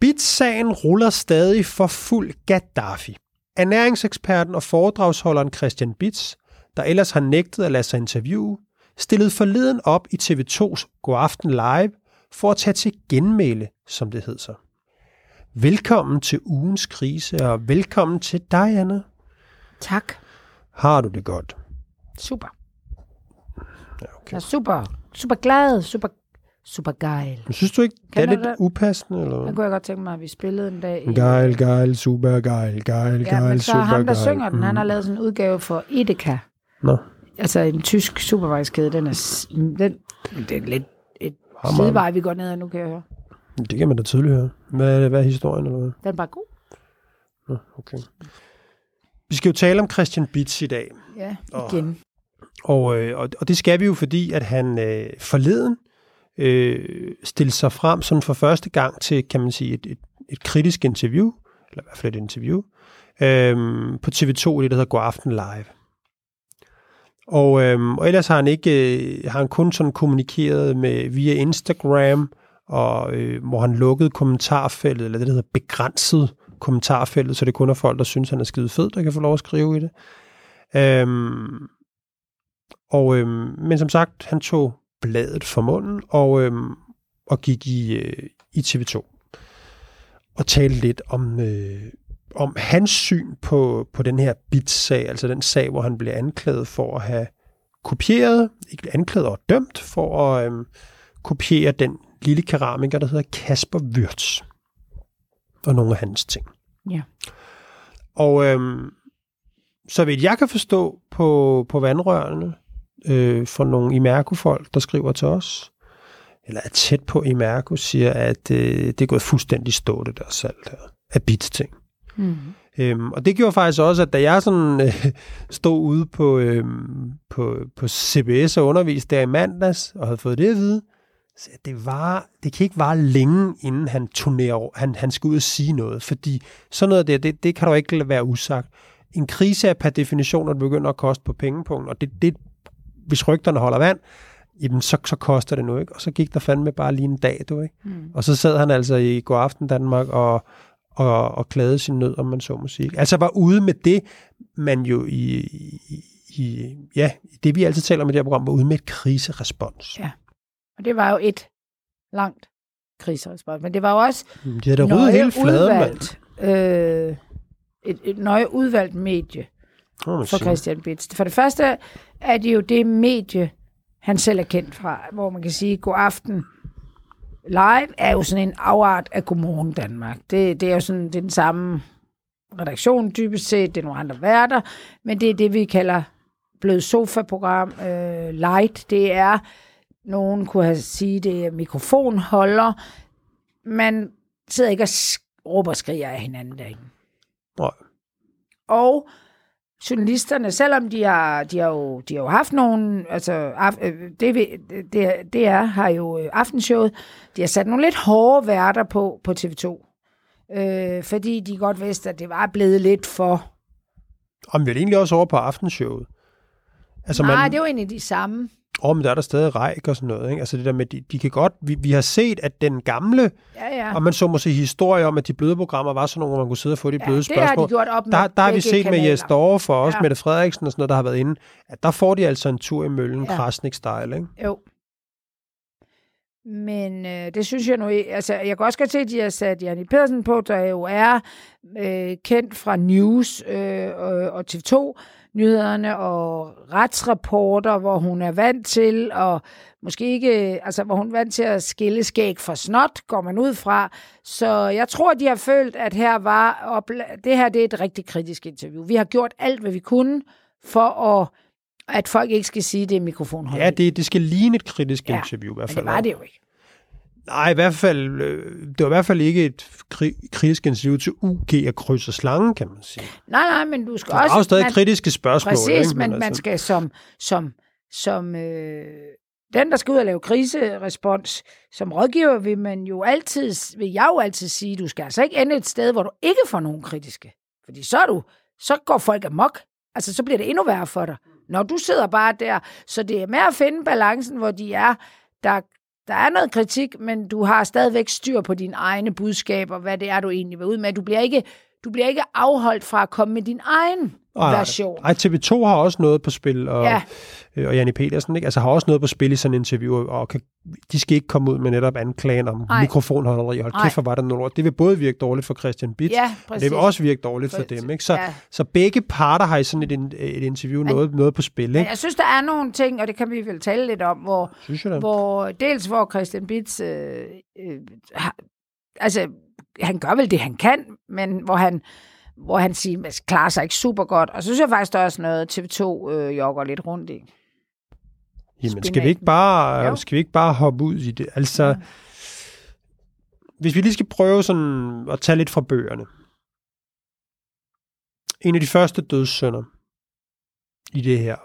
Bits-sagen ruller stadig for fuld Gaddafi. Ernæringseksperten og foredragsholderen Christian Bits, der ellers har nægtet at lade sig interviewe, stillede forleden op i TV2's Godaften Live for at tage til genmæle, som det hedder. Velkommen til ugens krise, og velkommen til dig, Anna. Tak. Har du det godt? Super. Ja, okay. Jeg er super, super glad, super, super gejl. Men synes du ikke, det er lidt det? upassende? Eller? Hvad? kunne jeg godt tænke mig, at vi spillede en dag. i- Geil, geil, super geil, geil, Ja, men geil, så super ham, der geil. synger den, han har Mm. lavet sådan en udgave for Edeka. Nå, Altså en tysk supervejskæde. Den er, den, det er lidt et Hammer. sidevej, vi går ned ad nu, kan jeg høre. det kan man da tydeligt høre. Hvad, er- hvad er historien, eller hvad? Den er bare god. Nå, okay. Vi skal jo tale om Christian Bitz i dag. Ja, igen. Og, øh, og, og det skal vi jo, fordi at han øh, forleden øh, stille sig frem sådan for første gang til, kan man sige, et, et, et kritisk interview, eller i hvert fald et interview, øh, på TV2, det der hedder Godaften Live. Og, øh, og ellers har han ikke, øh, har han kun sådan kommunikeret med via Instagram, og øh, hvor han lukkede kommentarfeltet, eller det der hedder begrænset kommentarfeltet, så det kun er folk, der synes, han er skide fed, der kan få lov at skrive i det. Øhm, og, øhm, men som sagt, han tog bladet fra munden og, øhm, og gik i, øh, i TV2 og talte lidt om, øh, om hans syn på, på den her bits-sag, altså den sag, hvor han blev anklaget for at have kopieret, ikke anklaget og dømt for at øhm, kopiere den lille keramiker, der hedder Kasper Wirtz og nogle af hans ting. Ja. Og øhm, så vidt jeg kan forstå på, på vandrørene, øh, for nogle Imerco-folk, der skriver til os, eller er tæt på Imerco, siger, at øh, det er gået fuldstændig stå, det der salg her, af bits-ting. Mm. Øhm, og det gjorde faktisk også, at da jeg sådan øh, stod ude på, øhm, på, på CBS og underviste der i mandags, og havde fået det at vide, så det, var, det kan ikke vare længe, inden han turnerer. Han, han skal ud og sige noget, fordi sådan noget der, det, det kan du ikke lade være usagt. En krise er per definition, når det begynder at koste på pengepunkt, og det, det, hvis rygterne holder vand, jamen så, så koster det nu ikke. Og så gik der fandme bare lige en dag, du ikke? Mm. Og så sad han altså i God Aften Danmark og, og, og klagede sin nød, om man så må sige. Altså var ude med det, man jo i, i, i ja, det vi altid taler om i det her program, var ude med et kriserespons. Ja. Og det var jo et langt kriserespons. Men det var jo også De havde da ryddet hele fladen, mand. udvalgt, øh, et, et nøje udvalgt medie man for. Christian Bitz. For det første er det jo det medie, han selv er kendt fra, hvor man kan sige, god aften live er jo sådan en afart af Godmorgen Danmark. Det, det er jo sådan det er den samme redaktion dybest set, det er nogle andre værter, men det er det, vi kalder blød sofa-program øh, light. Det er, nogen kunne have sige, det er mikrofonholder. Man sidder ikke og råber og skriger af hinanden derinde. Nej. Og journalisterne, selvom de har, de har, jo, de har jo haft nogle, altså af, øh, det, det, det er, har jo øh, aftenshowet, de har sat nogle lidt hårde værter på, på TV2. Øh, fordi de godt vidste, at det var blevet lidt for... Og vi er egentlig også over på aftenshowet. Altså, Nej, man, det er jo egentlig de samme. Åh, men der er der stadig ræk og sådan noget. Ikke? Altså det der med, de, de kan godt... Vi, vi har set, at den gamle, Ja, ja. og man så måske historie om, at de bløde programmer var sådan nogle, hvor man kunne sidde og få de ja bløde det har spørgsmål. de gjort op med der, der har vi set med kanaler. Jes Dorf for os, Ja. Mette Frederiksen og sådan noget, der har været inde, at der får de altså en tur i møllen, ja. Krasnik-style, ikke? Jo. Men øh, det synes jeg nu ikke. Altså, jeg kan også godt se, at de har sat Janne Pedersen på, der jo er øh, kendt fra News øh, og, og TV2 nyhederne og retsrapporter, hvor hun er vant til, og måske ikke, altså hvor hun er vant til at skille skæg fra snot, går man ud fra. Så jeg tror, de har følt, at her var, det her det er et rigtig kritisk interview. Vi har gjort alt, hvad vi kunne, for at, at folk ikke skal sige, det er mikrofonholdet. Ja, det, det skal ligne et kritisk Ja, interview i hvert Men fald. det var det jo ikke. Nej, i hvert fald, øh, det var i hvert fald ikke et kri- kritisk interview til UG at krydse slangen, kan man sige. Nej, nej, men du skal Der er også... jo stadig man, kritiske spørgsmål. Præcis, ikke? men man altså, skal som, som, som øh, den, der skal ud og lave kriserespons, som rådgiver vil man jo altid, vil jeg jo altid sige, du skal altså ikke ende et sted, hvor du ikke får nogen kritiske. Fordi så er du, så går folk amok. Altså, så bliver det endnu værre for dig. Når du sidder bare der, så det er med at finde balancen, hvor de er, der, der er noget kritik, men du har stadigvæk styr på dine egne budskaber, hvad det er, du egentlig vil ud med. Du bliver ikke, du bliver ikke afholdt fra at komme med din egen Ej, version. Ej, TV2 har også noget på spil, og, Ja. øh, og Janne Petersen ikke? Altså, har også noget på spil i sådan en interview, og kan, de skal ikke komme ud med netop anklagen om Ej. mikrofonholderi. Hold kæft, hvor var der noget lort. Det vil både virke dårligt for Christian Bitz, Ja, men det vil også virke dårligt for dem. Ikke? Så, ja. så begge parter har i sådan et, et interview noget, noget på spil. Men Ikke? jeg synes, der er nogle ting, og det kan vi vel tale lidt om, hvor, Synes jeg hvor dels hvor Christian Bitz, øh, øh, har, altså han gør vel det, han kan, men hvor han, hvor han siger, at klarer sig ikke super godt. Og så synes jeg faktisk, der er også noget, TV2 øh, jogger lidt rundt i. Jamen, skal vi ikke bare, Jo. skal vi ikke bare hoppe ud i det? Altså, hvis vi lige skal prøve sådan at tage lidt fra bøgerne. En af de første dødssynder i det her,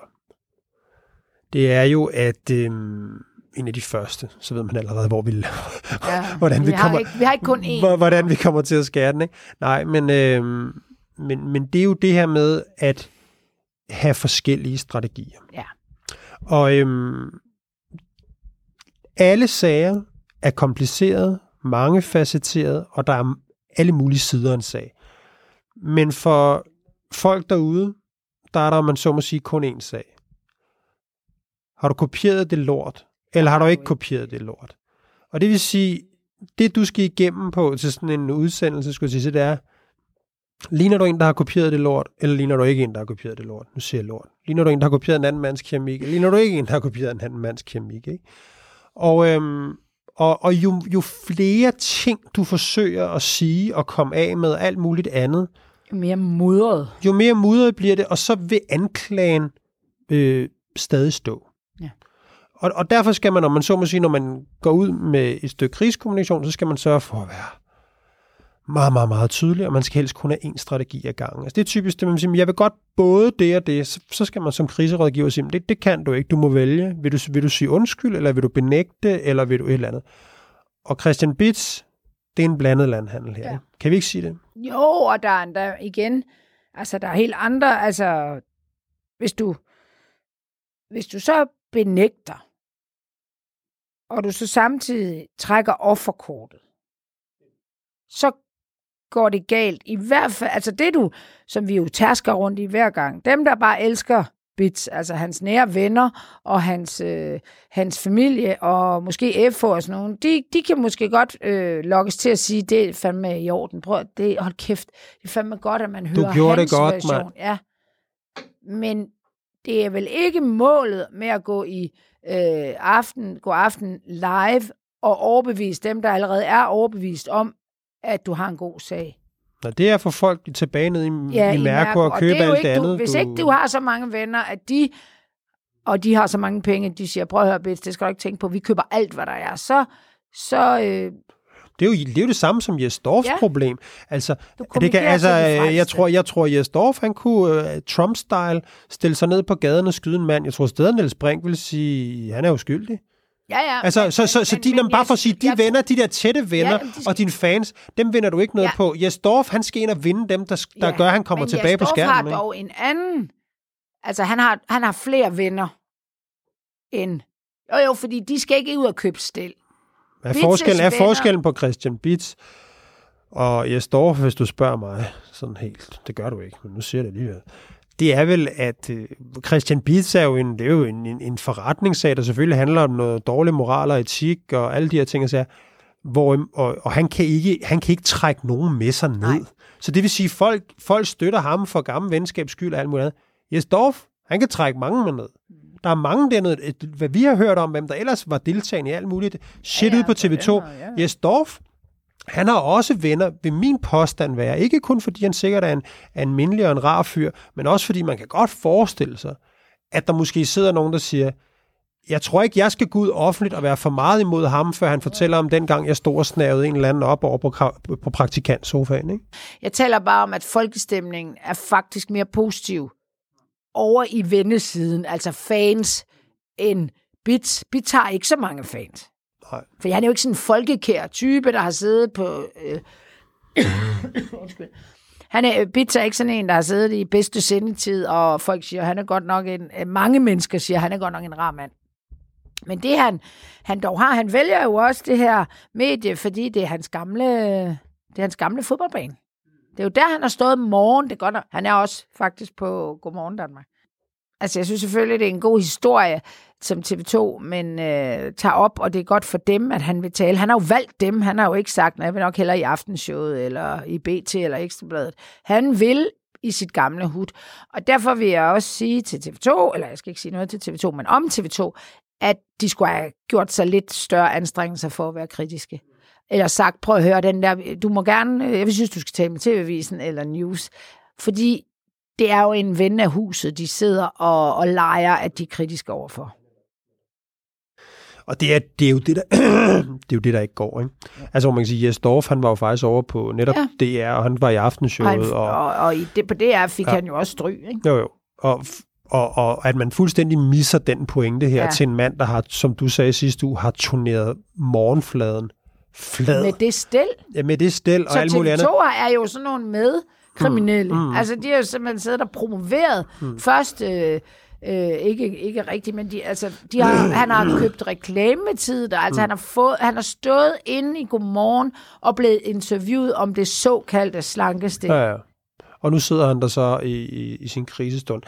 det er jo, at øhm, en af de første, så ved man allerede, hvor vi, Ja, hvordan vi, vi, kommer, ikke, vi har ikke kun én. hvor- hvordan vi kommer til at skære den. Ikke? Nej, men, øhm, men, men det er jo det her med at have forskellige strategier. Ja. Og øhm, alle sager er komplicerede, mangefacetterede, og der er alle mulige sider af en sag. Men for folk derude, der er der, man så må sige, kun én sag. Har du kopieret det lort, eller har du ikke kopieret det lort? Og det vil sige, det du skal igennem på til sådan en udsendelse, skulle jeg sige, det er, ligner du en, der har kopieret det lort, eller ligner du ikke en, der har kopieret det lort? Nu siger jeg lort. Ligner du en, der har kopieret en anden mands keramik, eller ligner du ikke en, der har kopieret en anden mands keramik, ikke? Og, øhm, og, og jo, jo flere ting, du forsøger at sige og komme af med alt muligt andet, Mere mudret. jo mere mudret bliver det, og så vil anklagen øh, stadig stå. Ja. Og, og derfor skal man, når man så må sige, når man går ud med et stykke krigskommunikation, så skal man sørge for at være meget, meget, meget tydelig, og man skal helst kun have én strategi ad gangen. Altså det er typisk det, man siger, jeg vil godt både det og det, så, så skal man som kriserådgiver sige, det, det kan du ikke, du må vælge. Vil du, vil du sige undskyld, eller vil du benægte, eller vil du et eller andet? Og Christian Bitz, det er en blandet landhandel her. Ja. Kan vi ikke sige det? Jo, og der er endda igen, altså der er helt andre, altså hvis du, hvis du så benægter, og du så samtidig trækker offerkortet, så går det galt. I hvert fald, altså det du, som vi jo tærsker rundt i hver gang, dem der bare elsker Bits, altså hans nære venner og hans, øh, hans familie og måske F og sådan nogen, de, de kan måske godt øh, lokkes til at sige, det er fandme i orden. Prøv, det, hold kæft, det er fandme godt, at man hører gjorde det hans godt, version. mand. Ja. Men det er vel ikke målet med at gå i øh, aften, gå aften live og overbevise dem, der allerede er overbevist om, at du har en god sag. Nå, det er for folk tilbage ned i, Ja, i Mærko og det købe jo alt ikke, det andet. Du, hvis ikke du har så mange venner, at de, og de har så mange penge, de siger, prøv at høre, Bits, det skal du ikke tænke på, vi køber alt, hvad der er, så, så øh, Det er, jo, det er jo det samme som Jes Dorfs Ja. ja. problem. Altså, det kan, altså jeg tror, jeg tror Jes Dorf, han kunne uh, Trump-style stille sig ned på gaden og skyde en mand. Jeg tror stadig, Niels Brink vil sige, han er uskyldig. ja, ja. Altså, men- så, så, så men- de, men men, bare for at sige, de jeg- venner, de der tætte venner, de skal- og dine fans, dem vinder du ikke noget Ja. på. Jes Dorf, han skal ind og vinde dem, der, der Ja, gør, at han kommer men tilbage Jes på Dorf skærmen. har ikke? dog en anden, altså han har, han har flere venner end, jo jo, fordi de skal ikke ud og købe stil. Hvad er forskellen, er forskellen på Christian Bitz og Jes Dorf, hvis du spørger mig sådan helt, det gør du ikke, men nu siger jeg det alligevel. Det er vel, at øh, Christian Bitz er jo en, det er jo en, en, en forretningssag, der selvfølgelig handler om noget dårlig moral og etik og alle de her ting, og, sager, hvor, og, og han, kan ikke, han kan ikke trække nogen med sig ned. Nej. Så det vil sige, folk, folk støtter ham for gammel venskabs skyld og alt muligt andet. Jes Dorf, han kan trække mange med ned. Der er mange dernede, hvad vi har hørt om, hvem der ellers var deltagende i alt muligt shit Ja, ja, ude på TV2. venner, ja. Jes Dorf, han har også venner, vil min påstand være. Ikke kun fordi han sikkert er en, er en mindelig og en rar fyr, men også fordi man kan godt forestille sig, at der måske sidder nogen, der siger, jeg tror ikke, jeg skal gå ud offentligt og være for meget imod ham, før han fortæller om dengang, jeg stod og snavede en eller anden op over på, på praktikantsofaen. Ikke? Jeg taler bare om, at folkestemningen er faktisk mere positiv over i vennesiden, altså fans, end Bits. Bits har ikke så mange fans. Nej. For han er jo ikke sådan en folkekær type, der har siddet på... Øh, undskyld. Han er, Bits er ikke sådan en, der har siddet i bedste sendetid, og folk siger, han er godt nok en... øh, Mange mennesker siger, han er godt nok en rar mand. Men det han, han dog har, han vælger jo også det her medie, fordi det er hans gamle, det er hans gamle fodboldbane. Det er jo der, han har stået morgen. Det er godt, han er også faktisk på Godmorgen Danmark. Altså, jeg synes selvfølgelig, det er en god historie, som TV2, men øh, tager op, og det er godt for dem, at han vil tale. Han har jo valgt dem. Han har jo ikke sagt, at jeg vil nok hellere i Aftenshowet, eller i BT, eller Ekstrabladet. Han vil i sit gamle hud. Og derfor vil jeg også sige til TV2, eller jeg skal ikke sige noget til TV2, men om TV2, at de skulle have gjort sig lidt større anstrengelser for at være kritiske. Eller sagt, prøv at høre den der, du må gerne, jeg synes, du skal tale med TV-avisen eller News. Fordi det er jo en ven af huset, de sidder og, og leger, at de er kritiske overfor. Og det er, det er jo det, der, det er jo det, der ikke går. Ikke? Altså, hvor man kan sige, Jes Dorf, han var jo faktisk over på netop ja. DR, og han var i aftenshowet. Og, og, og, og i det, på DR fik ja. han jo også stryg. Ikke? Jo, jo. Og, og, og at man fuldstændig misser den pointe her ja. til en mand, der har, som du sagde sidste uge, har turneret morgenfladen flad. Med det stel. Ja, med det stel og alt muligt andet. Så er jo sådan nogle med kriminelle. Mm. Mm. Altså, de har jo simpelthen siddet og promoveret mm. først... Øh, Øh, ikke, ikke rigtigt, men de, altså, de har, han har købt reklametid, der, altså mm. han, har fået, han har stået inde i Godmorgen og blevet interviewet om det såkaldte slankeste. Ja, ja. Og nu sidder han der så i, i, i sin krisestund.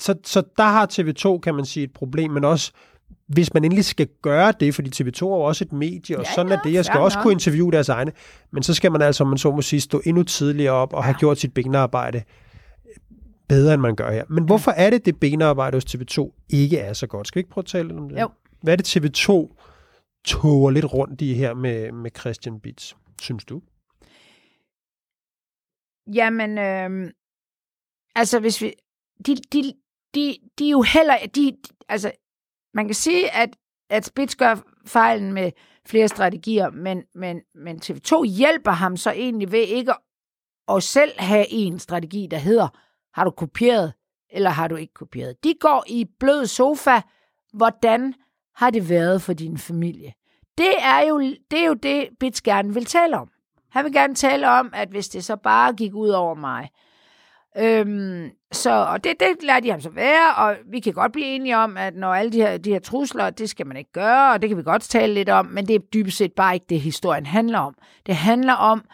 Så, så der har TV2, kan man sige, et problem, men også hvis man endelig skal gøre det, fordi TV2 er jo også et medie, og ja, sådan ja, er det, jeg skal også nok. kunne interviewe deres egne, men så skal man altså, man så må sige, stå endnu tidligere op og have gjort sit benarbejde bedre, end man gør her. Men hvorfor er det, det benarbejde hos TV2 ikke er så godt? Skal vi ikke prøve at tale lidt om det? Jo. Hvad er det, TV2 toger lidt rundt i her med, med Christian Bits, synes du? Jamen, øh, altså hvis vi... De, de, de, de er jo heller... De, altså, man kan sige, at, at Spitz gør fejlen med flere strategier, men, men, men TV2 hjælper ham så egentlig ved ikke at selv have en strategi, der hedder, har du kopieret, eller har du ikke kopieret? De går i blød sofa. Hvordan har det været for din familie? Det er jo det, er jo det Bits gerne vil tale om. Han vil gerne tale om, at hvis det så bare gik ud over mig. Øhm, så, og det, det lader de ham så være, og vi kan godt blive enige om, at når alle de her, de her trusler, det skal man ikke gøre, og det kan vi godt tale lidt om, men det er dybest set bare ikke det, historien handler om. Det handler om,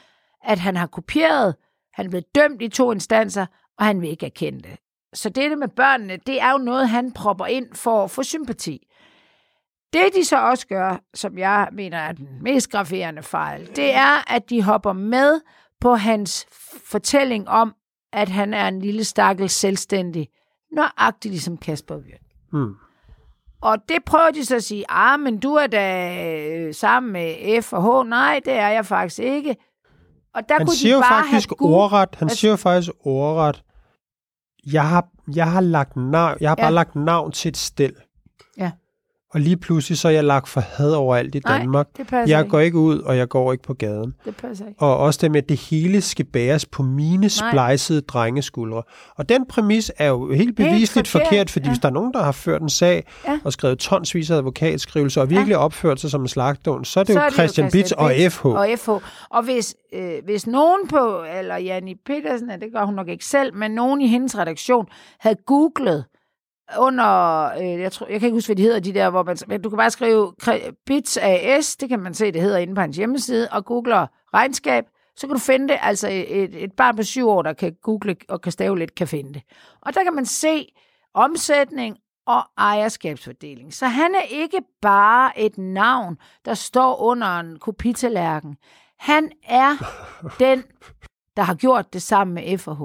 at han har kopieret, han er blevet dømt i to instanser, og han vil ikke erkende det. Så det med børnene, det er jo noget, han propper ind for at få sympati. Det de så også gør, som jeg mener er den mest graverende fejl, det er, at de hopper med på hans fortælling om, at han er en lille stakkel selvstændig, nøjagtigt ligesom Kasper Wirt. Hmm. Og det prøver de så at sige, ah, men du er da øh, sammen med F og H. Nej, det er jeg faktisk ikke. Og der han kunne siger de bare faktisk have ordret, han altså, siger faktisk ordret, jeg har, jeg har, lagt navn, jeg har ja. bare lagt navn til et stel. Og lige pludselig så er jeg lagt for had overalt i Danmark. Nej, det jeg ikke. går ikke ud, og jeg går ikke på gaden. Det passer ikke. Og også det med, at det hele skal bæres på mine splejsede drengeskuldre. Og den præmis er jo helt bevisligt helt forkert, forkert, fordi ja. hvis der er nogen, der har ført en sag ja. og skrevet tonsvis af advokatskrivelser og virkelig ja. opført sig som en slagdån, så er det så jo er det Christian, Christian Bitz og FH. Og FH. Og hvis, øh, hvis nogen på, eller Janni Petersen, det gør hun nok ikke selv, men nogen i hendes redaktion havde googlet under, øh, jeg, tror, jeg kan ikke huske, hvad de hedder, de der, hvor man, men du kan bare skrive Bits AS, det kan man se, det hedder inde på hans hjemmeside, og googler regnskab, så kan du finde det, altså et, et barn på syv år, der kan google og kan stave lidt, kan finde det. Og der kan man se omsætning og ejerskabsfordeling. Så han er ikke bare et navn, der står under en kopitalærken. Han er den, der har gjort det sammen med FH.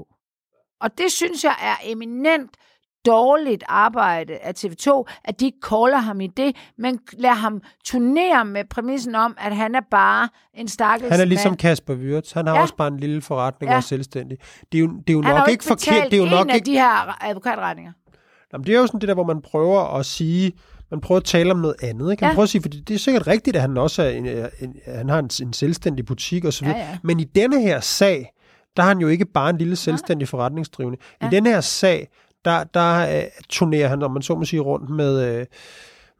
Og det synes jeg er eminent dårligt arbejde af TV2, at de ikke caller ham i det, men lader ham turnere med præmissen om, at han er bare en stakkels Han er ligesom mand. Kasper Wirtz. Han har ja. også bare en lille forretning ja. og selvstændig. Det er jo, det er jo han nok ikke forkert. Det er jo nok af ikke... de her advokatregninger. Jamen, det er jo sådan det der, hvor man prøver at sige, man prøver at tale om noget andet. Ikke? Han ja. prøver at sige, fordi det er sikkert rigtigt, at han også er en, en, han har en, en selvstændig butik osv. Ja, ja. Men i denne her sag, der har han jo ikke bare en lille selvstændig forretningsdrivende. Ja. I denne her sag, der, der uh, turnerer han, om man så må sige, rundt med... Uh,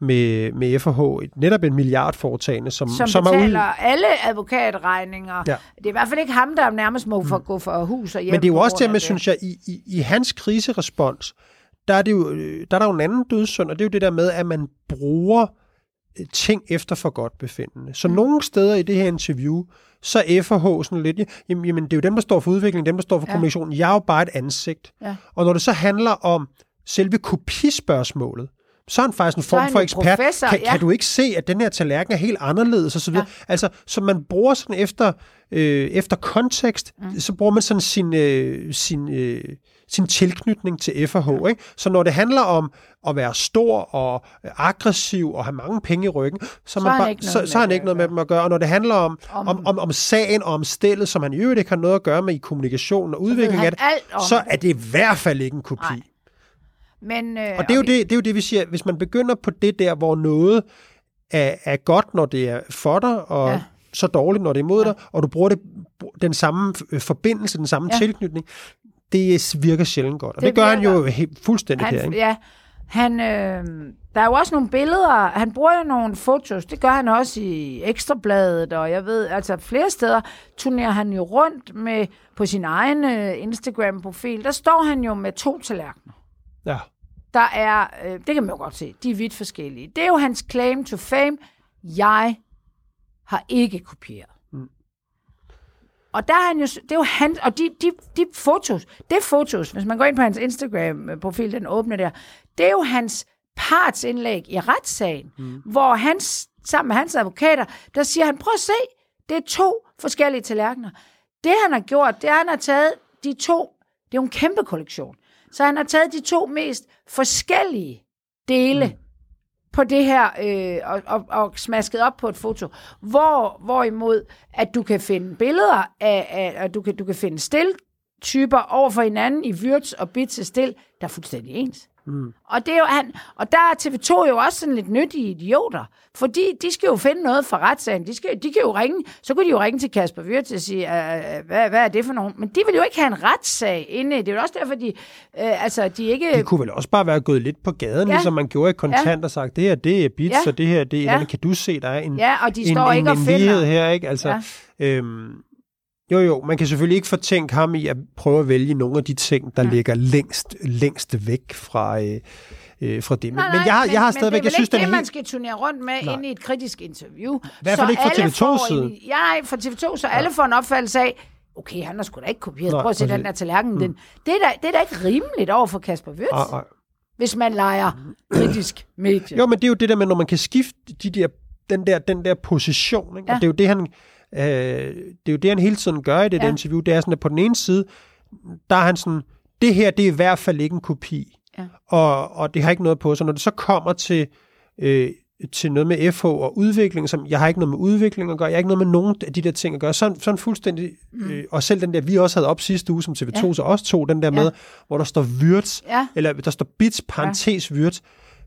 med, med FH, netop en milliardforetagende, som, som, som betaler er ud... alle advokatregninger. Ja. Det er i hvert fald ikke ham, der nærmest må for, mm. gå for hus og hjem. Men det er jo også det med, synes jeg, i, i, i hans kriserespons, der er, det jo, der er der jo en anden dødssynd, og det er jo det der med, at man bruger øh, ting efter for godt befindende. Så mm. nogle steder i det her interview, så er FH sådan lidt, jamen, jamen det er jo dem, der står for udvikling, dem, der står for ja. kommunikation. Jeg er jo bare et ansigt. Ja. Og når det så handler om selve kopispørgsmålet, så er han faktisk en form for ekspert. Professor, kan, ja. kan du ikke se, at den her tallerken er helt anderledes osv.? Ja. Altså, så man bruger sådan efter, øh, efter kontekst, mm. så bruger man sådan sin, øh, sin, øh, sin tilknytning til FH. Ikke? Så når det handler om at være stor og aggressiv og have mange penge i ryggen, så, Så man har han bare, ikke noget så, med så har han ikke noget med dem at gøre. Og når det handler om, Om- om, om, om sagen og om stillet, som han i øvrigt ikke har noget at gøre med i kommunikation og udvikling han af det, så er det i hvert fald ikke en kopi. Nej. Men, øh, Og det er, jo det, det er jo det, vi siger, hvis man begynder på det der, hvor noget er, er godt, når det er for dig, og Ja. så dårligt, når det er imod ja. dig, og du bruger det, den samme forbindelse, den samme ja. tilknytning, det virker sjældent godt. Og det, Det gør han jo virker. helt fuldstændig her. han, Ikke? ja, han, øh, der er jo også nogle billeder, han bruger jo nogle fotos, det gør han også i Ekstrabladet, og jeg ved, altså flere steder turnerer han jo rundt med, på sin egen øh, Instagram-profil, der står han jo med to tallerkener. Ja. Der er, øh, det kan man jo godt se, de er vidt forskellige. Det er jo hans claim to fame. Jeg har ikke kopieret. Og der er han jo, det er jo han, og de, de, de fotos, det er fotos, hvis man går ind på hans Instagram-profil, den åbner der, det er jo hans partsindlæg i retssagen, mm. hvor han, sammen med hans advokater, der siger han, prøv at se, det er to forskellige tallerkener. Det han har gjort, det er, at han har taget de to, det er jo en kæmpe kollektion, så han har taget de to mest forskellige dele mm på det her, øh, og, og, og smasket op på et foto. Hvor, hvorimod, at du kan finde billeder af, af at du kan, du kan finde stiltyper over for hinanden i Wirtz og Bits stil, der er fuldstændig ens. Mm. Og, det er jo han, og der er TV2 jo også sådan lidt nyttige idioter, fordi de skal jo finde noget fra retssagen. De, skal, de kan jo ringe, så kunne de jo ringe til Kasper Wirtz og sige, øh, hvad, hvad er det for nogen? Men de vil jo ikke have en retssag inde. Det er jo også derfor, de, øh, altså, de ikke... De kunne vel også bare være gået lidt på gaden, Ja. ligesom man gjorde i kontant ja. og sagt, det her det er bits, Ja. og det her det er Ja. ja. kan du se, der er en, Ja, og de en, står en, ikke og en finder. lighed her, ikke? Altså, ja. øhm, jo, jo, man kan selvfølgelig ikke fortænke ham i at prøve at vælge nogle af de ting, der Ja. ja. ligger længst, længst væk fra, øh, øh, fra det. Men, Nej, men nej, jeg, har- jeg har men stadigvæk, det er jeg synes, ikke er det, man skal turnere rundt med Nej. inde i et kritisk interview. hvert fald ikke fra alle TV2 får siden. En, ja, nej, fra TV2, så alle får en opfattelse af, okay, han har sgu da ikke kopieret. Prøv at se den der tallerken. Den. Det, er da, det er da ikke rimeligt over for Kasper Wirtz, Ah, ah. hvis man leger kritisk medie. Jo, men det er jo det der med, når man kan skifte de der, den, der, den der position. Ikke? Ja. Og det er jo det, han, øh, det er jo det, han hele tiden gør i det Ja. interview. Det er sådan, at på den ene side, der er han sådan, det her, det er i hvert fald ikke en kopi. Ja. Og, og det har ikke noget på sig. Når det så kommer til, øh, til noget med FH og udvikling, som jeg har ikke noget med udvikling at gøre, jeg har ikke noget med nogen af de der ting at gøre, sådan, sådan fuldstændig, mm. øh, og selv den der, vi også havde op sidste uge, som TV2 Ja. ja. så også tog, den der Ja. med, hvor der står Wirtz, Ja. eller der står bits, parentes ja. Wirtz,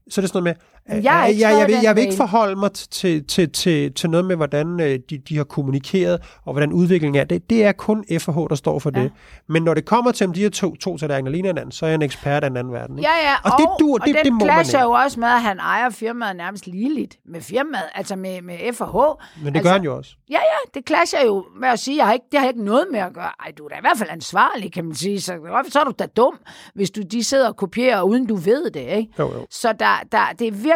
så er det sådan noget med, Jeg jeg, jeg, skrevet vil, jeg vil ikke forholde mig til, til, til, til noget med, hvordan øh, de, de har kommunikeret, og hvordan udviklingen er. Det, det er kun FH, der står for Ja. det. Men når det kommer til, om de her to, to tallerkener ligner hinanden, så er jeg en ekspert af en anden verden. Ikke? Ja, ja, Og det duer, og det- den det må clasher jo også med, at han ejer firmaet nærmest ligeligt med firmaet, altså med, med FH. Men det altså, gør han jo også. Ja, ja, det clasher jo med at sige, jeg har ikke, det har ikke noget med at gøre. Ej, du er da i hvert fald ansvarlig, kan man sige. Så, så er du da dum, hvis du de sidder og kopierer, uden du ved det, ikke? Jo, jo. Så der, der, det er virkelig...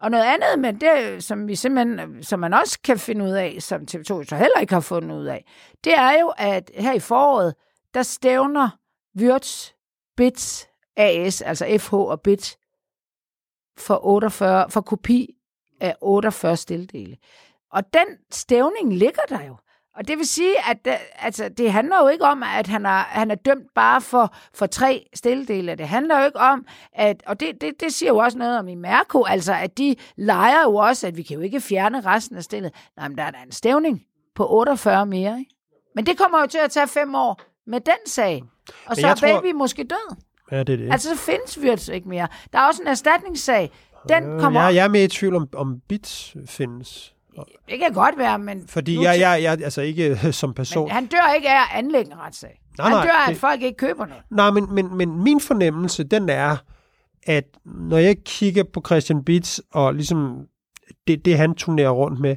Og noget andet, men det, som vi simpelthen, som man også kan finde ud af, som TV2 så heller ikke har fundet ud af, det er jo, at her i foråret, der stævner Wirtz Bits AS, altså FH og Bit, for, 48, for kopi af 48 stildele. Og den stævning ligger der jo. Og det vil sige, at det, altså, det handler jo ikke om, at han er, han er dømt bare for, for tre stildele. Det handler jo ikke om, at, og det, det, det siger jo også noget om i Mærko, altså at de leger jo også, at vi kan jo ikke fjerne resten af stillet. Nej, men der er da en stævning på 48 mere, ikke? Men det kommer jo til at tage fem år med den sag. Og så er tror- baby måske død. Ja, det er det. Altså, så findes Wirtz ikke mere. Der er også en erstatningssag. Den Øh, kommer jeg, jeg er mere i tvivl om, om bits findes. Det kan godt være, men... Fordi nu jeg, jeg, jeg, altså ikke øh, som person. Men han dør ikke af at anlægge en retssag. Nej, han nej, dør af, at folk ikke køber noget. Nej, men, men, men min fornemmelse, den er, at når jeg kigger på Christian Bits, og ligesom det, det han turnerer rundt med,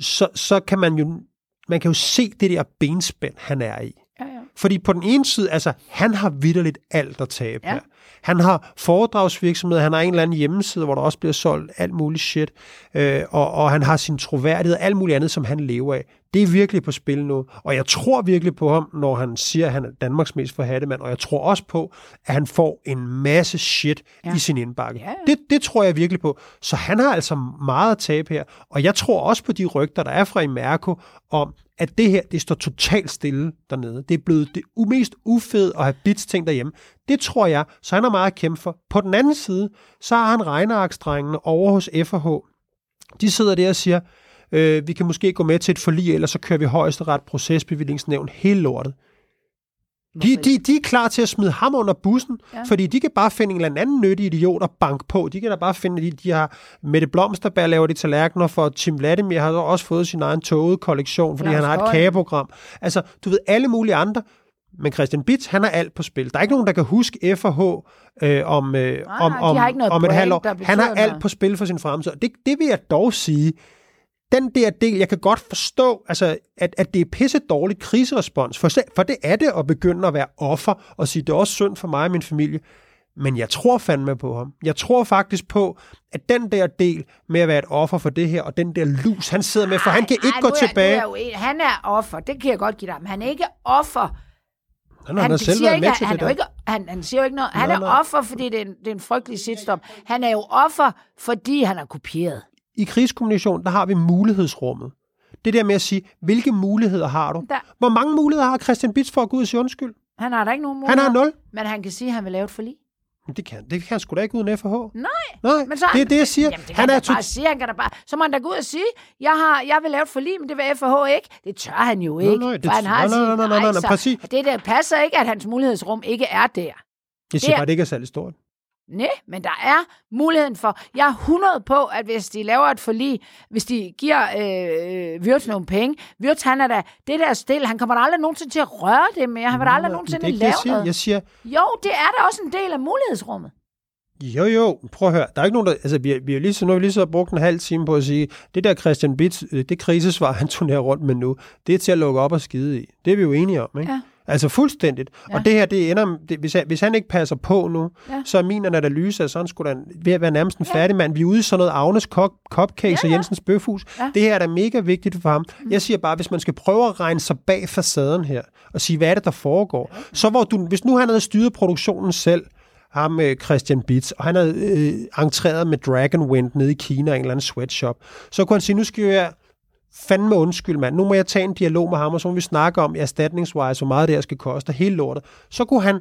så, så kan man jo, man kan jo se det der benspænd, han er i. Ja, ja. Fordi på den ene side, altså, han har vidderligt alt at tabe Ja. her. Han har foredragsvirksomhed, han har en eller anden hjemmeside, hvor der også bliver solgt alt muligt shit, øh, og, og han har sin troværdighed og alt muligt andet, som han lever af. Det er virkelig på spil nu, og jeg tror virkelig på ham, når han siger, at han er Danmarks mest forhatte mand, og jeg tror også på, at han får en masse shit Ja. i sin indbakke. Ja. Det, det tror jeg virkelig på. Så han har altså meget at tabe her, og jeg tror også på de rygter, der er fra Imerco, om, at det her, det står totalt stille dernede. Det er blevet det mest ufede at have bits ting derhjemme. Det tror jeg, så han har meget at kæmpe for. På den anden side, så har han regnearkstrengene over hos FH. De sidder der og siger, øh, vi kan måske gå med til et forlig, eller så kører vi højesteret procesbevillingsnævn hele lortet. De, de, de er klar til at smide ham under bussen, Ja. fordi de kan bare finde en eller anden nyttig idiot og banke på. De kan da bare finde, de, de har Mette Blomsterberg laver de tallerkener for Tim Vladimir har også fået sin egen toget kollektion, fordi Claus han har et kageprogram. Altså, du ved, alle mulige andre. Men Christian Bitz, han har alt på spil. Der er ikke nogen, der kan huske F og H øh, om, øh, Nej, om, om, om et halvt år. Han har alt på spil for sin fremtid. Det, det vil jeg dog sige, den der del, jeg kan godt forstå, altså, at, at det er pisse dårlig kriserespons, for, for det er det at begynde at være offer og sige, det er også synd for mig og min familie. Men jeg tror fandme på ham. Jeg tror faktisk på, at den der del med at være et offer for det her, og den der lus, han sidder med, for han kan Ej, ikke ej, gå er tilbage. Er uenig. han er offer, det kan jeg godt give dig. Men han er ikke offer. Han, han har selv siger ikke, han, det er ikke, han, han siger jo ikke noget. Han Nej, er nej. offer, fordi det er, en, det er en frygtelig shitstorm. Han er jo offer, fordi han er kopieret. I krigskommunikation, der har vi mulighedsrummet. Det der med at sige, hvilke muligheder har du? Der, Hvor mange muligheder har Christian Bitz for at gå ud og sige undskyld? han har da ikke nogen Han muligheder. har nul. Men han kan sige, at han vil lave et forlig. Men Det kan, det kan han sgu da ikke uden FH. Nej, Nej, men så det er det, jeg siger. Jamen, det kan han er bare sige, han kan da bare, så må han da gå ud og sige, jeg, har, jeg vil lave et forlig, men det vil FH ikke. Det tør han jo ikke. nej, det- for han har nej, nej, sin- nej, nej, nej, så præcis. Det der passer ikke, at hans mulighedsrum ikke er der. Jeg siger det er- bare, det ikke er særlig stort. Nej, men der er muligheden for... Jeg er 100 på, at hvis de laver et forlig, hvis de giver øh, Wirtz nogle penge, Wirtz, han er da... Det der stille, han kommer da aldrig nogensinde til at røre det mere. Han vil da aldrig nogensinde det lave jeg siger. noget. Jeg siger, Jo, det er da også en del af mulighedsrummet. jo jo, prøv at høre. Der er ikke nogen, der... Altså, vi, har- vi har lige så, nu har vi lige så brugt en halv time på at sige, det der Christian Bitz, øh, det krisesvar, han turnerer rundt med nu, det er til at lukke op og skide i. Det er vi jo enige om, ikke? Ja. Altså fuldstændigt. Ja. Og det her, det ender, det, hvis, han, hvis han ikke passer på nu, Ja. ja. så er min analyse, at sådan skulle han ved at være nærmest en færdig mand. Vi er ude i sådan noget Agnes Kop, Cupcakes Ja, og ja. Jensens Bøfhus. Ja. Det her er da mega vigtigt for ham. Jeg siger bare, hvis man skal prøve at regne sig bag facaden her, og sige, hvad er det, der foregår, så hvor du, hvis nu han havde styret produktionen selv, ham med Christian Bitz, og han havde øh, entreret med Dragon Wind nede i Kina, en eller anden sweatshop, så kunne han sige, nu skal jeg fandme undskyld, mand. Nu må jeg tage en dialog med ham, og så må vi snakke om erstatningswise, hvor meget det her skal koste, og hele lortet. Så kunne han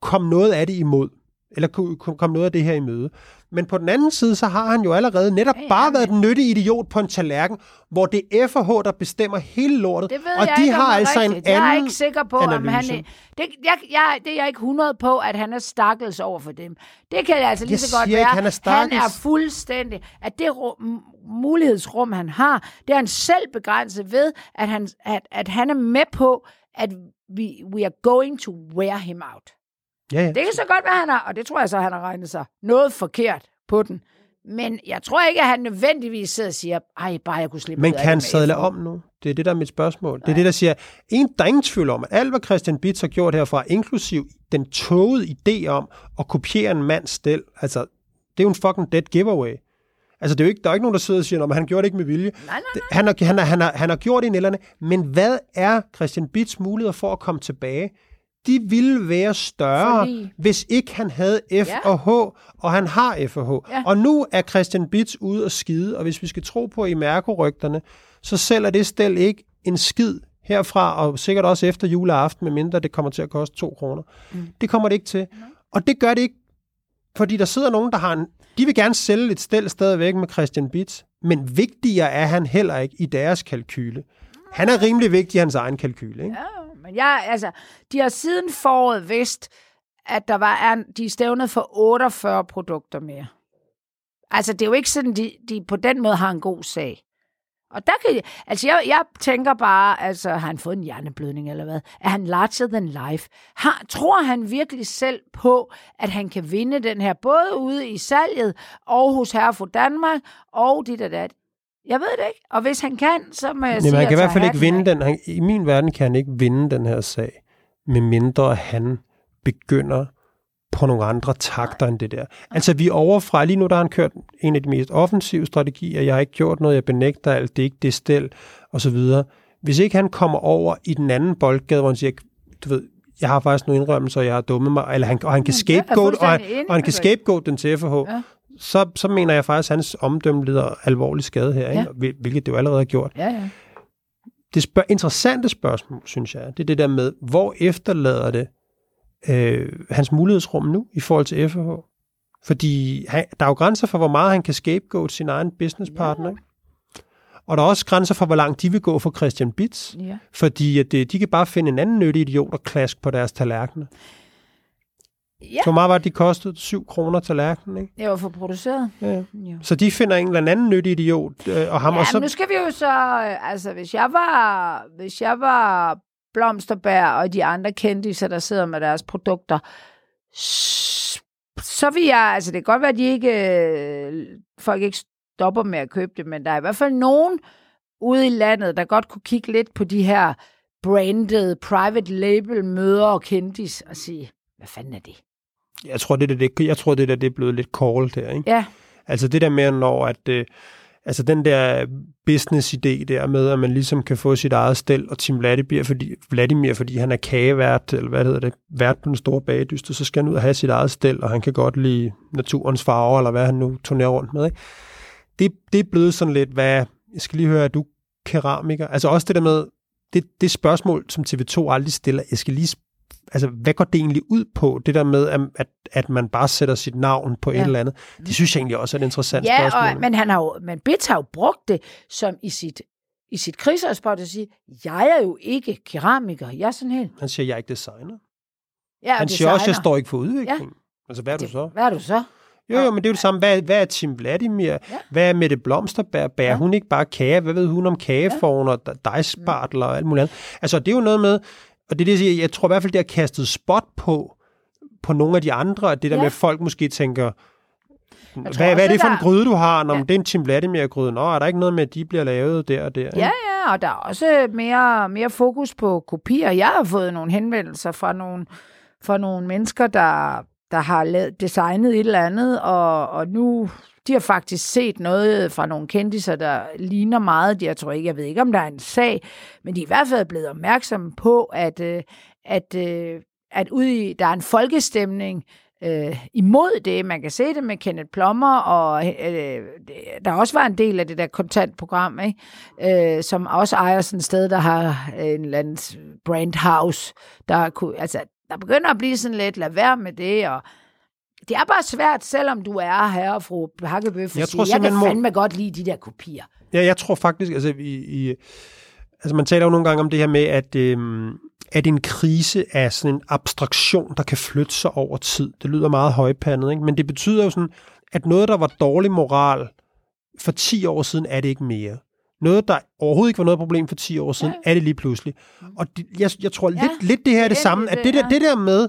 komme noget af det imod, eller kunne kunne komme noget af det her i møde. Men på den anden side, så har han jo allerede netop Ja, ja, bare været den nyttige idiot på en tallerken, hvor det er FH, der bestemmer hele lortet. Det ved og jeg de ikke, om har altså rigtigt. en anden Jeg er ikke sikker på, om analyse. han er... Det, jeg, jeg, det er jeg ikke 100 på, at han er stakkels over for dem. Det kan altså lige Jeg så godt siger være. ikke, han er han er fuldstændig... At det rum, mulighedsrum, han har, det er han selv begrænset ved, at han, at, at han er med på, at we, we are going to wear him out. Ja, ja. Det kan så godt være, han har, og det tror jeg så, han har regnet sig noget forkert på den. Men jeg tror ikke, at han nødvendigvis sidder og siger, ej, bare jeg kunne slippe Men ud kan han sadle FH." om nu? Det er det, der er mit spørgsmål. Det er det, der siger, en, der er ingen tvivl om, at alt, hvad Christian Bitz har gjort herfra, inklusiv den togede idé om at kopiere en mands stil, altså, det er jo en fucking dead giveaway. Altså, det er jo ikke, der er ikke nogen, der sidder og siger, at han gjorde det ikke med vilje. Nej, nej, Det- Han har, han, har, han, har, han har gjort det i anden, men hvad er Christian Bitts muligheder for at komme tilbage? De ville være større, Fordi- hvis ikke han havde F Ja. og H, og han har F og H. Ja. Og nu er Christian Bitts ude og skide, og hvis vi skal tro på i rygterne så sælger det stel ikke en skid herfra, og sikkert også efter juleaften, medmindre det kommer til at koste to kroner. Mm. Det kommer det ikke til. Og det gør det ikke, fordi der sidder nogen, der har en... De vil gerne sælge et stel stadigvæk med Christian Bitts, men vigtigere er han heller ikke i deres kalkyle. Han er rimelig vigtig i hans egen kalkyle, ikke? Ja, men jeg, altså, de har siden foråret vidst, at der var, de er stævnet for 48 produkter mere. Altså, det er jo ikke sådan, de, de på den måde har en god sag. Og der kan, altså jeg, jeg tænker bare, altså har han fået en hjerneblødning eller hvad? Er han larger than life? Har, tror han virkelig selv på, at han kan vinde den her, både ude i salget og hos Herre for Danmark og dit og dat? Jeg ved det ikke. Og hvis han kan, så må jeg sige, Jamen, han kan i hvert fald ikke vinde den. Han, I min verden kan han ikke vinde den her sag. medmindre han begynder på nogle andre takter end det der. Altså vi er overfra, lige nu der har han kørt en af de mest offensive strategier, jeg har ikke gjort noget, jeg benægter alt, det er ikke det stel, og så videre. Hvis ikke han kommer over i den anden boldgade, hvor han siger, du ved, jeg har faktisk nogle indrømmelser, jeg har dummet mig, eller han, og han kan scapegoat, og, han, og han kan scapegoat den til FH, ja. Så, så mener jeg faktisk, at hans omdømme lider alvorlig skade her, ja. ikke? hvilket det jo allerede har gjort. Ja, ja. Det spørg- interessante spørgsmål, synes jeg, det er det der med, hvor efterlader det øh, hans mulighedsrum nu i forhold til FH? Fordi han, der er jo grænser for, hvor meget han kan scapegoat sin egen businesspartner. Ja. Og der er også grænser for, hvor langt de vil gå for Christian Bits. Ja. Fordi at, de kan bare finde en anden nyttig idiot og klask på deres tallerkener. Ja. Hvor meget var det, de kostede? 7 kroner tallerkenen, ikke? Det var for produceret. Ja. ja. Så de finder en eller anden nyttig idiot. Øh, og ham ja, og så... nu skal vi jo så... Altså, hvis jeg var, hvis jeg var Blomsterbær og de andre kendte, der sidder med deres produkter, så vil jeg... Altså, det kan godt være, at de ikke... Folk ikke stopper med at købe det, men der er i hvert fald nogen ude i landet, der godt kunne kigge lidt på de her branded, private label møder og kendis og sige, hvad fanden er det? Jeg tror, det, det, jeg tror, det der det er blevet lidt call der, ikke? Ja. Altså det der med, når at, øh, altså den der business-idé der med, at man ligesom kan få sit eget stel, og Tim Vladimir, fordi, Vladimir, fordi han er kagevært, eller hvad hedder det, vært på den store bagdyst, så skal han ud og have sit eget stel, og han kan godt lide naturens farver, eller hvad han nu turnerer rundt med, ikke? Det, det er blevet sådan lidt, hvad, jeg skal lige høre, at du keramiker? Altså også det der med, det, det spørgsmål, som TV2 aldrig stiller, jeg skal lige altså, hvad går det egentlig ud på, det der med, at, at man bare sætter sit navn på ja. et eller andet? Det synes jeg egentlig også er et interessant ja, spørgsmål. Og, men, han har jo, men Bits har jo brugt det som i sit, i sit krigsspot at sige, jeg er jo ikke keramiker, jeg er sådan helt... Han siger, jeg er ikke designer. Ja, han designer. siger også, jeg står ikke for udvikling. Ja. Altså, hvad er det, du så? Hvad er du så? Jo, jo, men det er jo det samme. Hvad, hvad er Tim Vladimir? Ja. Hvad er Mette Blomsterbær? Bærer ja. hun ikke bare kage? Hvad ved hun om kageforn og dejspartler og alt muligt andet? Altså, det er jo noget med, og det er det, jeg siger, jeg tror i hvert fald, det har kastet spot på, på nogle af de andre, det der ja. med, at folk måske tænker, hvad, også, hvad er det for en gryde, du har? Når ja. det er en Tim Vladimir-gryde. Nå, er der ikke noget med, at de bliver lavet der og der? Ja, ja, og der er også mere, mere fokus på kopier. Jeg har fået nogle henvendelser fra nogle, fra nogle mennesker, der, der har lavet, designet et eller andet, og, og nu de har faktisk set noget fra nogle kendiser, der ligner meget. Jeg tror ikke, jeg ved ikke, om der er en sag, men de er i hvert fald blevet opmærksomme på, at, øh, at, øh, at ude i, der er en folkestemning øh, imod det. Man kan se det med Kenneth Plommer, og øh, øh, der også var en del af det der kontantprogram, ikke? Øh, som også ejer sådan et sted, der har en eller anden brandhouse, der kunne, altså, der begynder at blive sådan lidt, lad være med det, og det er bare svært, selvom du er herre og fru Hakkebøf, jeg, tror, jeg kan fandme må... godt lide de der kopier. Ja, jeg tror faktisk, altså, i, i, altså man taler jo nogle gange om det her med, at, øhm, at en krise er sådan en abstraktion, der kan flytte sig over tid. Det lyder meget højpandet, ikke? men det betyder jo sådan, at noget, der var dårlig moral for 10 år siden, er det ikke mere. Noget, der overhovedet ikke var noget problem for 10 år siden, ja. er det lige pludselig. Og det, jeg, jeg tror ja. lidt, lidt det her er det, det samme, at det der, det der med,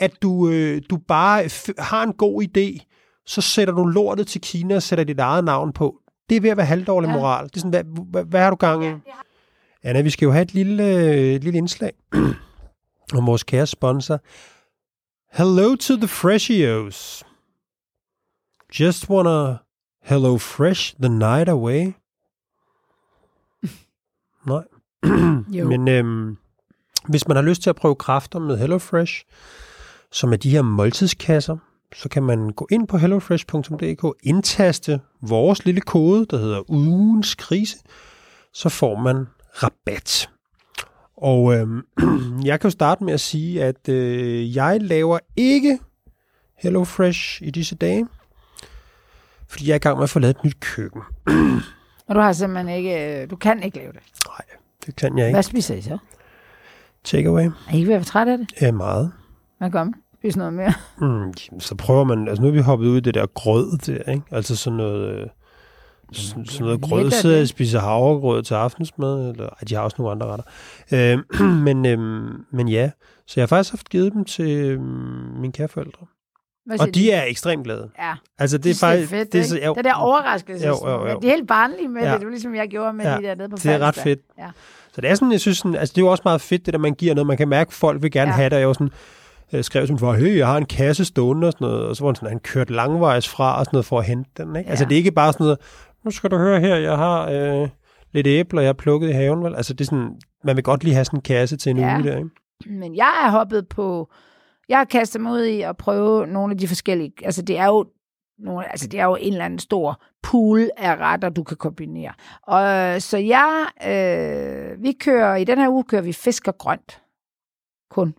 at du, øh, du bare har en god idé, så sætter du lortet til Kina og sætter dit eget navn på. Det er ved at være halvdårlig ja. moral. Det er sådan, hvad, hvad, hvad har du gang i? Ja, har... Anna, vi skal jo have et lille, øh, lille indslag om vores kære sponsor. Hello to the Freshios. Just wanna hello fresh the night away. Nej. Men øhm, hvis man har lyst til at prøve kræfter med HelloFresh, som er de her måltidskasser, så kan man gå ind på hellofresh.dk, indtaste vores lille kode, der hedder ugens krise, så får man rabat. Og øh, jeg kan jo starte med at sige, at øh, jeg laver ikke HelloFresh i disse dage, fordi jeg er i gang med at få lavet et nyt køkken. Og du har simpelthen ikke, du kan ikke lave det? Nej, det kan jeg ikke. Hvad spiser I så? Takeaway. Er I ved at være træt af det? Ja, meget. Man? Spise noget mere? Mm, så prøver man, altså nu er vi hoppet ud i det der grød der, ikke? Altså sådan noget, øh, sådan, sådan noget grød, så jeg spiser havregrød til aftensmad, eller ej, de har også nogle andre retter. Øh, men, øh, men ja, så jeg har faktisk haft givet dem til øh, mine kæreforældre. Og de, de er ekstremt glade. Ja. Altså, det er faktisk... Det er fedt, det, er, så, det der overraskelse. Jo, jo, jo. Det er helt barnlige med ja. det. Det er ligesom jeg gjorde med ja. de der nede på Det er ret fedt. Ja. Så det er sådan, jeg synes, sådan, altså det er jo også meget fedt, det der, man giver noget. Man kan mærke, at folk vil gerne Ja. ja. have det. Jeg var sådan, jeg skrev sådan for, hey, jeg har en kasse stående og sådan noget. Og så var han sådan, han kørt langvejs fra og sådan noget for at hente den. Ikke? Ja. Altså Ja. det er ikke bare sådan noget, nu skal du høre her, jeg har øh, lidt æbler, jeg har plukket i haven. Vel? Altså det er sådan, man vil godt lige have sådan en kasse til en Ja. uge der. Ikke? Men jeg er hoppet på... Jeg har kastet mig ud i at prøve nogle af de forskellige... Altså, det er jo, nogle, altså, det er jo en eller anden stor pool af retter, du kan kombinere. Og så jeg... Øh, vi kører... I den her uge kører vi fisk og grønt. Kun.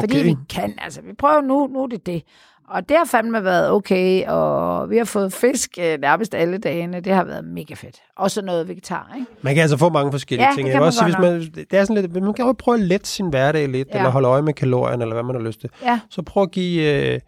Fordi Okay. vi kan. Altså, vi prøver nu. Nu er det det. Og det har fandme været okay, og vi har fået fisk øh, nærmest alle dagene. Det har været mega fedt. Og så noget vegetar, ikke? Man kan altså få mange forskellige Ja, ting. det kan vil også man sige, hvis man, det er sådan lidt, man kan jo prøve at lette sin hverdag lidt, Ja. eller holde øje med kalorierne, eller hvad man har lyst til. Ja. Så prøv at give uh,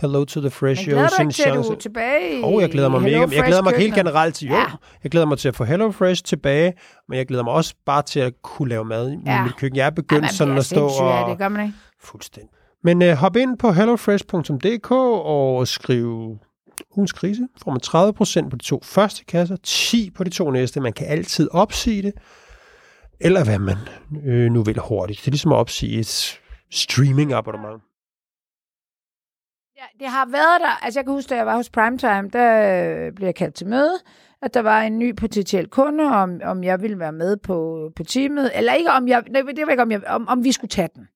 Hello to the Fresh glæder du sin ikke til, at du er tilbage Og jeg glæder mig Hello mega. Jeg glæder mig helt generelt til, jo, Ja. jeg glæder mig til at få Hello Fresh tilbage, men jeg glæder mig også bare til at kunne lave mad i Ja. mit køkken. Jeg er Ja, begyndt man sådan at stå og... det, gør man ikke? Fuldstændig. Men uh, hop ind på hellofresh.dk og skriv ugens krise. Får man 30% på de to første kasser, 10 på de to næste. Man kan altid opsige det, eller hvad man øh, nu vil hurtigt. Det er ligesom at opsige et streaming abonnement. Ja, det har været der. Altså, jeg kan huske, da jeg var hos Primetime, der øh, blev jeg kaldt til møde, at der var en ny potentiel kunde, om, om jeg ville være med på, på teamet. Eller ikke om jeg, nej, det var ikke om, jeg, om, om vi skulle tage den.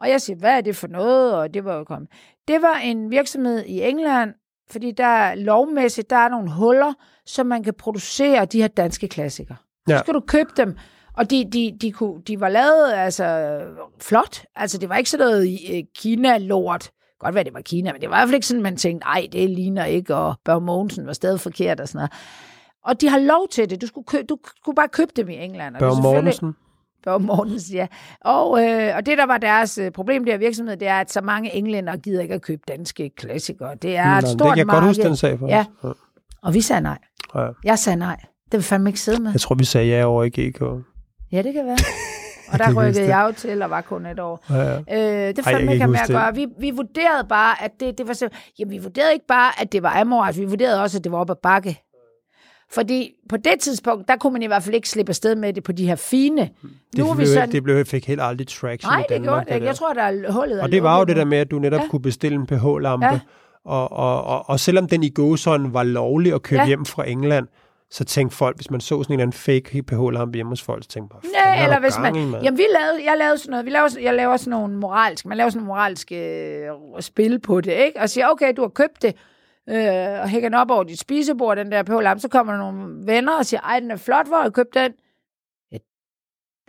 Og jeg siger, hvad er det for noget? Og det var jo kommet. Det var en virksomhed i England, fordi der er lovmæssigt, der er nogle huller, så man kan producere de her danske klassikere. Ja. Ja. Så skal du købe dem. Og de, de, de, kunne, de var lavet altså flot. Altså, det var ikke sådan noget øh, Kina-lort. Godt være, det var Kina, men det var i hvert fald ikke sådan, man tænkte, ej, det ligner ikke, og Børge Mogensen var stadig forkert og sådan noget. Og de har lov til det. Du skulle, kø- du skulle bare købe dem i England. Og Børge Mortensen. Børge Mortensen, ja. Og, øh, og det, der var deres øh, problem der virksomhed, det er, at så mange englænder gider ikke at købe danske klassikere. Det er et Nå, stort det kan jeg marked. godt huske, den sag for Ja. os. Og vi sagde nej. Ja. Jeg sagde nej. Det vil fandme ikke sidde med. Jeg tror, vi sagde ja over i GK. Ja, det kan være. Og der rykkede jeg jo til og var kun et år. Ja, ja. Øh, det Ej, fandme jeg kan at gøre. Vi, vi vurderede bare, at det, det var så... Jamen, vi vurderede ikke bare, at det var amoralt. Vi vurderede også, at det var op ad bakke. Fordi på det tidspunkt, der kunne man i hvert fald ikke slippe afsted med det på de her fine. Det, nu er vi blev, sådan... det blev, fik helt aldrig traction Nej, i det Danmark. gjorde det ikke. der. Jeg tror, der er hullet. Og det var jo det der med, at du netop Ja. kunne bestille en pH-lampe, Ja. og, og, og, og selvom den i gåsøjne var lovlig at købe ja. hjem fra England, så tænkte folk, hvis man så sådan en eller anden fake pH-lampe hjemme hos folk, så tænkte man, Ja, "Hvad eller er hvis man... i, mand?" Jamen, vi lavede, jeg lavede sådan noget. Vi laver, jeg laver sådan nogle moralske... Man laver sådan nogle moralske øh, spil på det, ikke? Og siger, okay, du har købt det, øh, og hænger den op over dit spisebord, den der pH-lampe. Så kommer der nogle venner og siger, ej, den er flot, hvor har du købt den? Ja.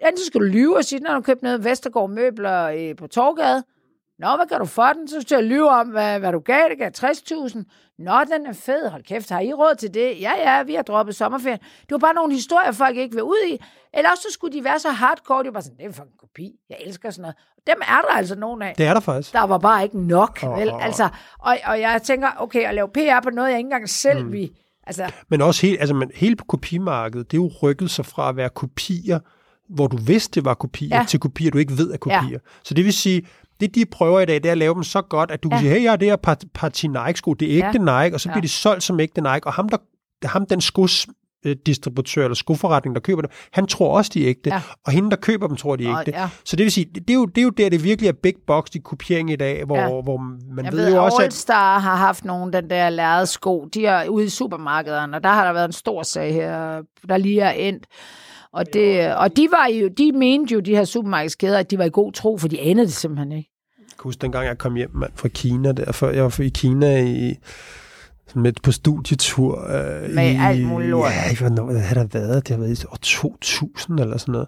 Enten så skal du lyve og sige, når du har købt noget Vestergaard Møbler øh, på Torgade. Nå, hvad kan du for den? Så skal jeg lyve om, hvad, hvad du gav. Det gav 60.000. Nå, den er fed. Hold kæft, har I råd til det? Ja, ja, vi har droppet sommerferien. Det var bare nogle historier, folk ikke vil ud i. Eller også så skulle de være så hardcore. Det var sådan, det er for en kopi. Jeg elsker sådan noget. Dem er der altså nogen af. Det er der faktisk. Der var bare ikke nok, Åh, vel? Altså, og, og jeg tænker, okay, at lave PR på noget, jeg ikke engang selv mm. vil. Altså, Men også helt, altså, men hele kopimarkedet, det er jo rykket sig fra at være kopier, hvor du vidste, det var kopier, ja. til kopier, du ikke ved er kopier. Ja. Så det vil sige, det de prøver i dag, det er at lave dem så godt, at du kan Ja. sige, hey, jeg har det her par, parti Nike-sko, det er ægte ja. Nike, og så Ja. bliver det solgt som ægte Nike, og ham, der, ham den skos øh, distributør eller skoforretning, der køber dem, han tror også, de er ægte, Ja. ja. og hende, der køber dem, tror, de er ægte. ja. Så det vil sige, det er, jo, det er jo der, det virkelig er big box i kopiering i dag, hvor, Ja. ja. hvor man jeg ved, ved, jo også, at Allstar har haft nogle den der lærrede sko. De er ude i supermarkederne, og der har der været en stor sag her, der lige er endt. Og, det, og de, var jo, de mente jo, de her supermarkedskæder, at de var i god tro, for de anede det simpelthen ikke. Kan huske, dengang jeg kom hjem mand, fra Kina, der, for, jeg var i Kina i, med, på studietur. Øh, Med i, alt muligt lort. Ja, hvornår hvad har der været? Det har været i år 2000 eller sådan noget.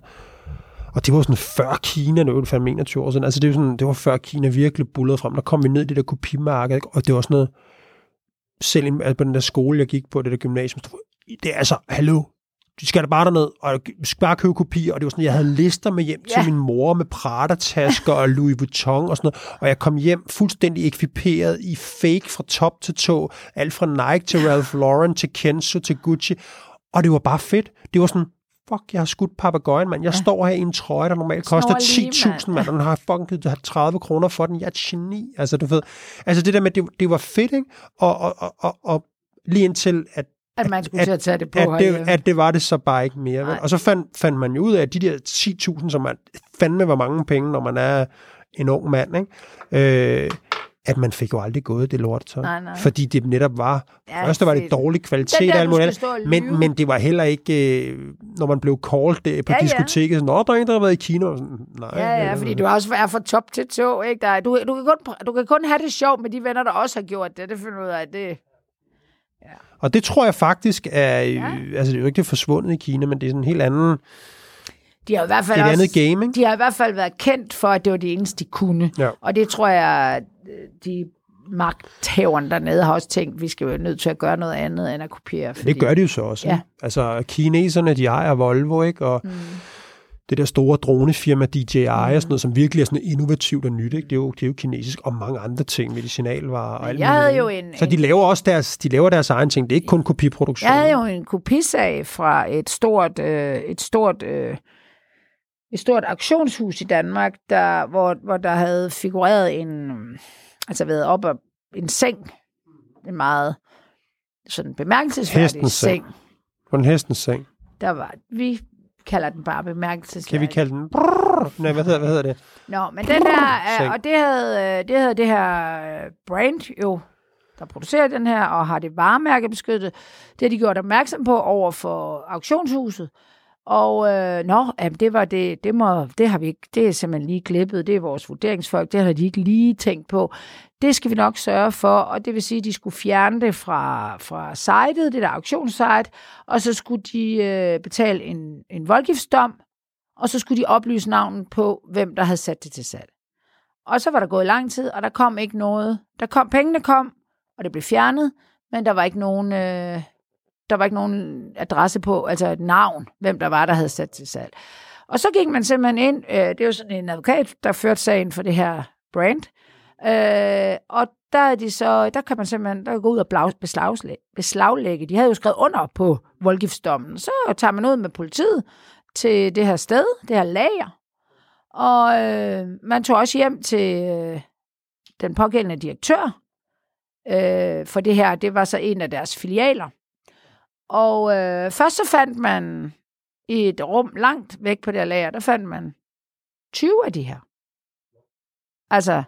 Og det var sådan før Kina, nu er det fandme 21 år siden. Altså det, var sådan, det var før Kina virkelig bullerede frem. Der kom vi ned i det der kopimarked, ikke? og det var sådan noget, selv altså på den der skole, jeg gik på, det der gymnasium, det er altså, hallo, du skal da bare derned, og skal bare købe kopier, og det var sådan, jeg havde lister med hjem Ja. til min mor med Prada-tasker og Louis Vuitton og sådan noget, og jeg kom hjem fuldstændig ekviperet i fake fra top til tå, alt fra Nike til Ralph Lauren til Kenzo til Gucci, og det var bare fedt. Det var sådan, fuck, jeg har skudt papagøjen, mand. Jeg ja. står her i en trøje, der normalt koster Snor lige, 10.000, mand, og den har fucking givet 30 kroner for den. Jeg er et geni. Altså, du ved, altså det der med, det, det var fedt, ikke? Og, og, og, og, og lige indtil, at at man skulle til at tage det på at det, at det var det så bare ikke mere. Nej. Og så fandt, fandt man jo ud af, at de der 10.000, som man fandme var mange penge, når man er en ung mand, ikke? Øh, at man fik jo aldrig gået det lortetøj. Nej, nej. Fordi det netop var, Ja, ja, først var det dårlig kvalitet Den der, alt muligt men, men det var heller ikke, øh, når man blev called der på Ja, ja, ja. diskoteket, sådan, Nå, der er en, der har været i Kina. Og sådan, Nej, Ja, ja, øh, fordi du også er fra top til tå, ikke? Der er, du, du, kan kun, du kan kun have det sjovt med de venner, der også har gjort det. Det finder ud af, det... Og det tror jeg faktisk er, Ja. ja. altså det er jo ikke det forsvundet i Kina, men det er sådan en helt anden, De har i hvert fald et også, andet game, ikke? De har i hvert fald været kendt for, at det var det eneste, de kunne. Ja. Og det tror jeg, øh, de magthaverne dernede har også tænkt, vi skal være nødt til at gøre noget andet, end at kopiere. Fordi... Det gør de jo så også. Ja. Ja. Altså, kineserne, de ejer Volvo, ikke? Og mm. Det der store dronefirma DJI mm. og sådan noget, som virkelig er sådan innovativt og nyt, ikke? Det er jo, det er jo kinesisk, og mange andre ting, medicinalvarer og alt jeg havde jo en- Så de laver også deres, de laver deres egen ting. Det er ikke kun kopiproduktion. Jeg havde jo en kopisag fra et stort, øh, et stort, øh, et stort auktionshus i Danmark, der, hvor, hvor der havde figureret en, altså været op af en seng, en meget sådan bemærkelsesværdig Hestens seng. seng. På en hestens seng. Der var, vi kalder den bare bemærkelsesværdig. Kan vi kalde den... Brrr, nej, hvad hedder, hvad hedder det? Nå, men den Seng. øh, og det havde, øh, det havde det her øh, brand jo, der producerer den her, og har det varemærke beskyttet. Det har de gjort opmærksom på over for auktionshuset. Og øh, nå, jamen, det var det, det, må, det har vi ikke, det er simpelthen lige klippet, det er vores vurderingsfolk, det har de ikke lige tænkt på. Det skal vi nok sørge for, og det vil sige, at de skulle fjerne det fra, fra sitet, det der auktionssite, og så skulle de øh, betale en, en voldgiftsdom, og så skulle de oplyse navnet på, hvem der havde sat det til salg. Og så var der gået lang tid, og der kom ikke noget. Der kom, pengene kom, og det blev fjernet, men der var ikke nogen, øh, der var ikke nogen adresse på, altså et navn, hvem der var, der havde sat til salg. Og så gik man simpelthen ind, øh, det er jo sådan en advokat, der førte sagen for det her brand, øh, og der, er de så, der kan man simpelthen der gå ud og blag- beslaglægge, beslaglægge. De havde jo skrevet under på voldgiftsdommen. Så tager man ud med politiet til det her sted, det her lager, og øh, man tog også hjem til øh, den pågældende direktør, øh, for det her, det var så en af deres filialer. Og øh, først så fandt man i et rum langt væk på det her lager, der fandt man 20 af de her. Altså,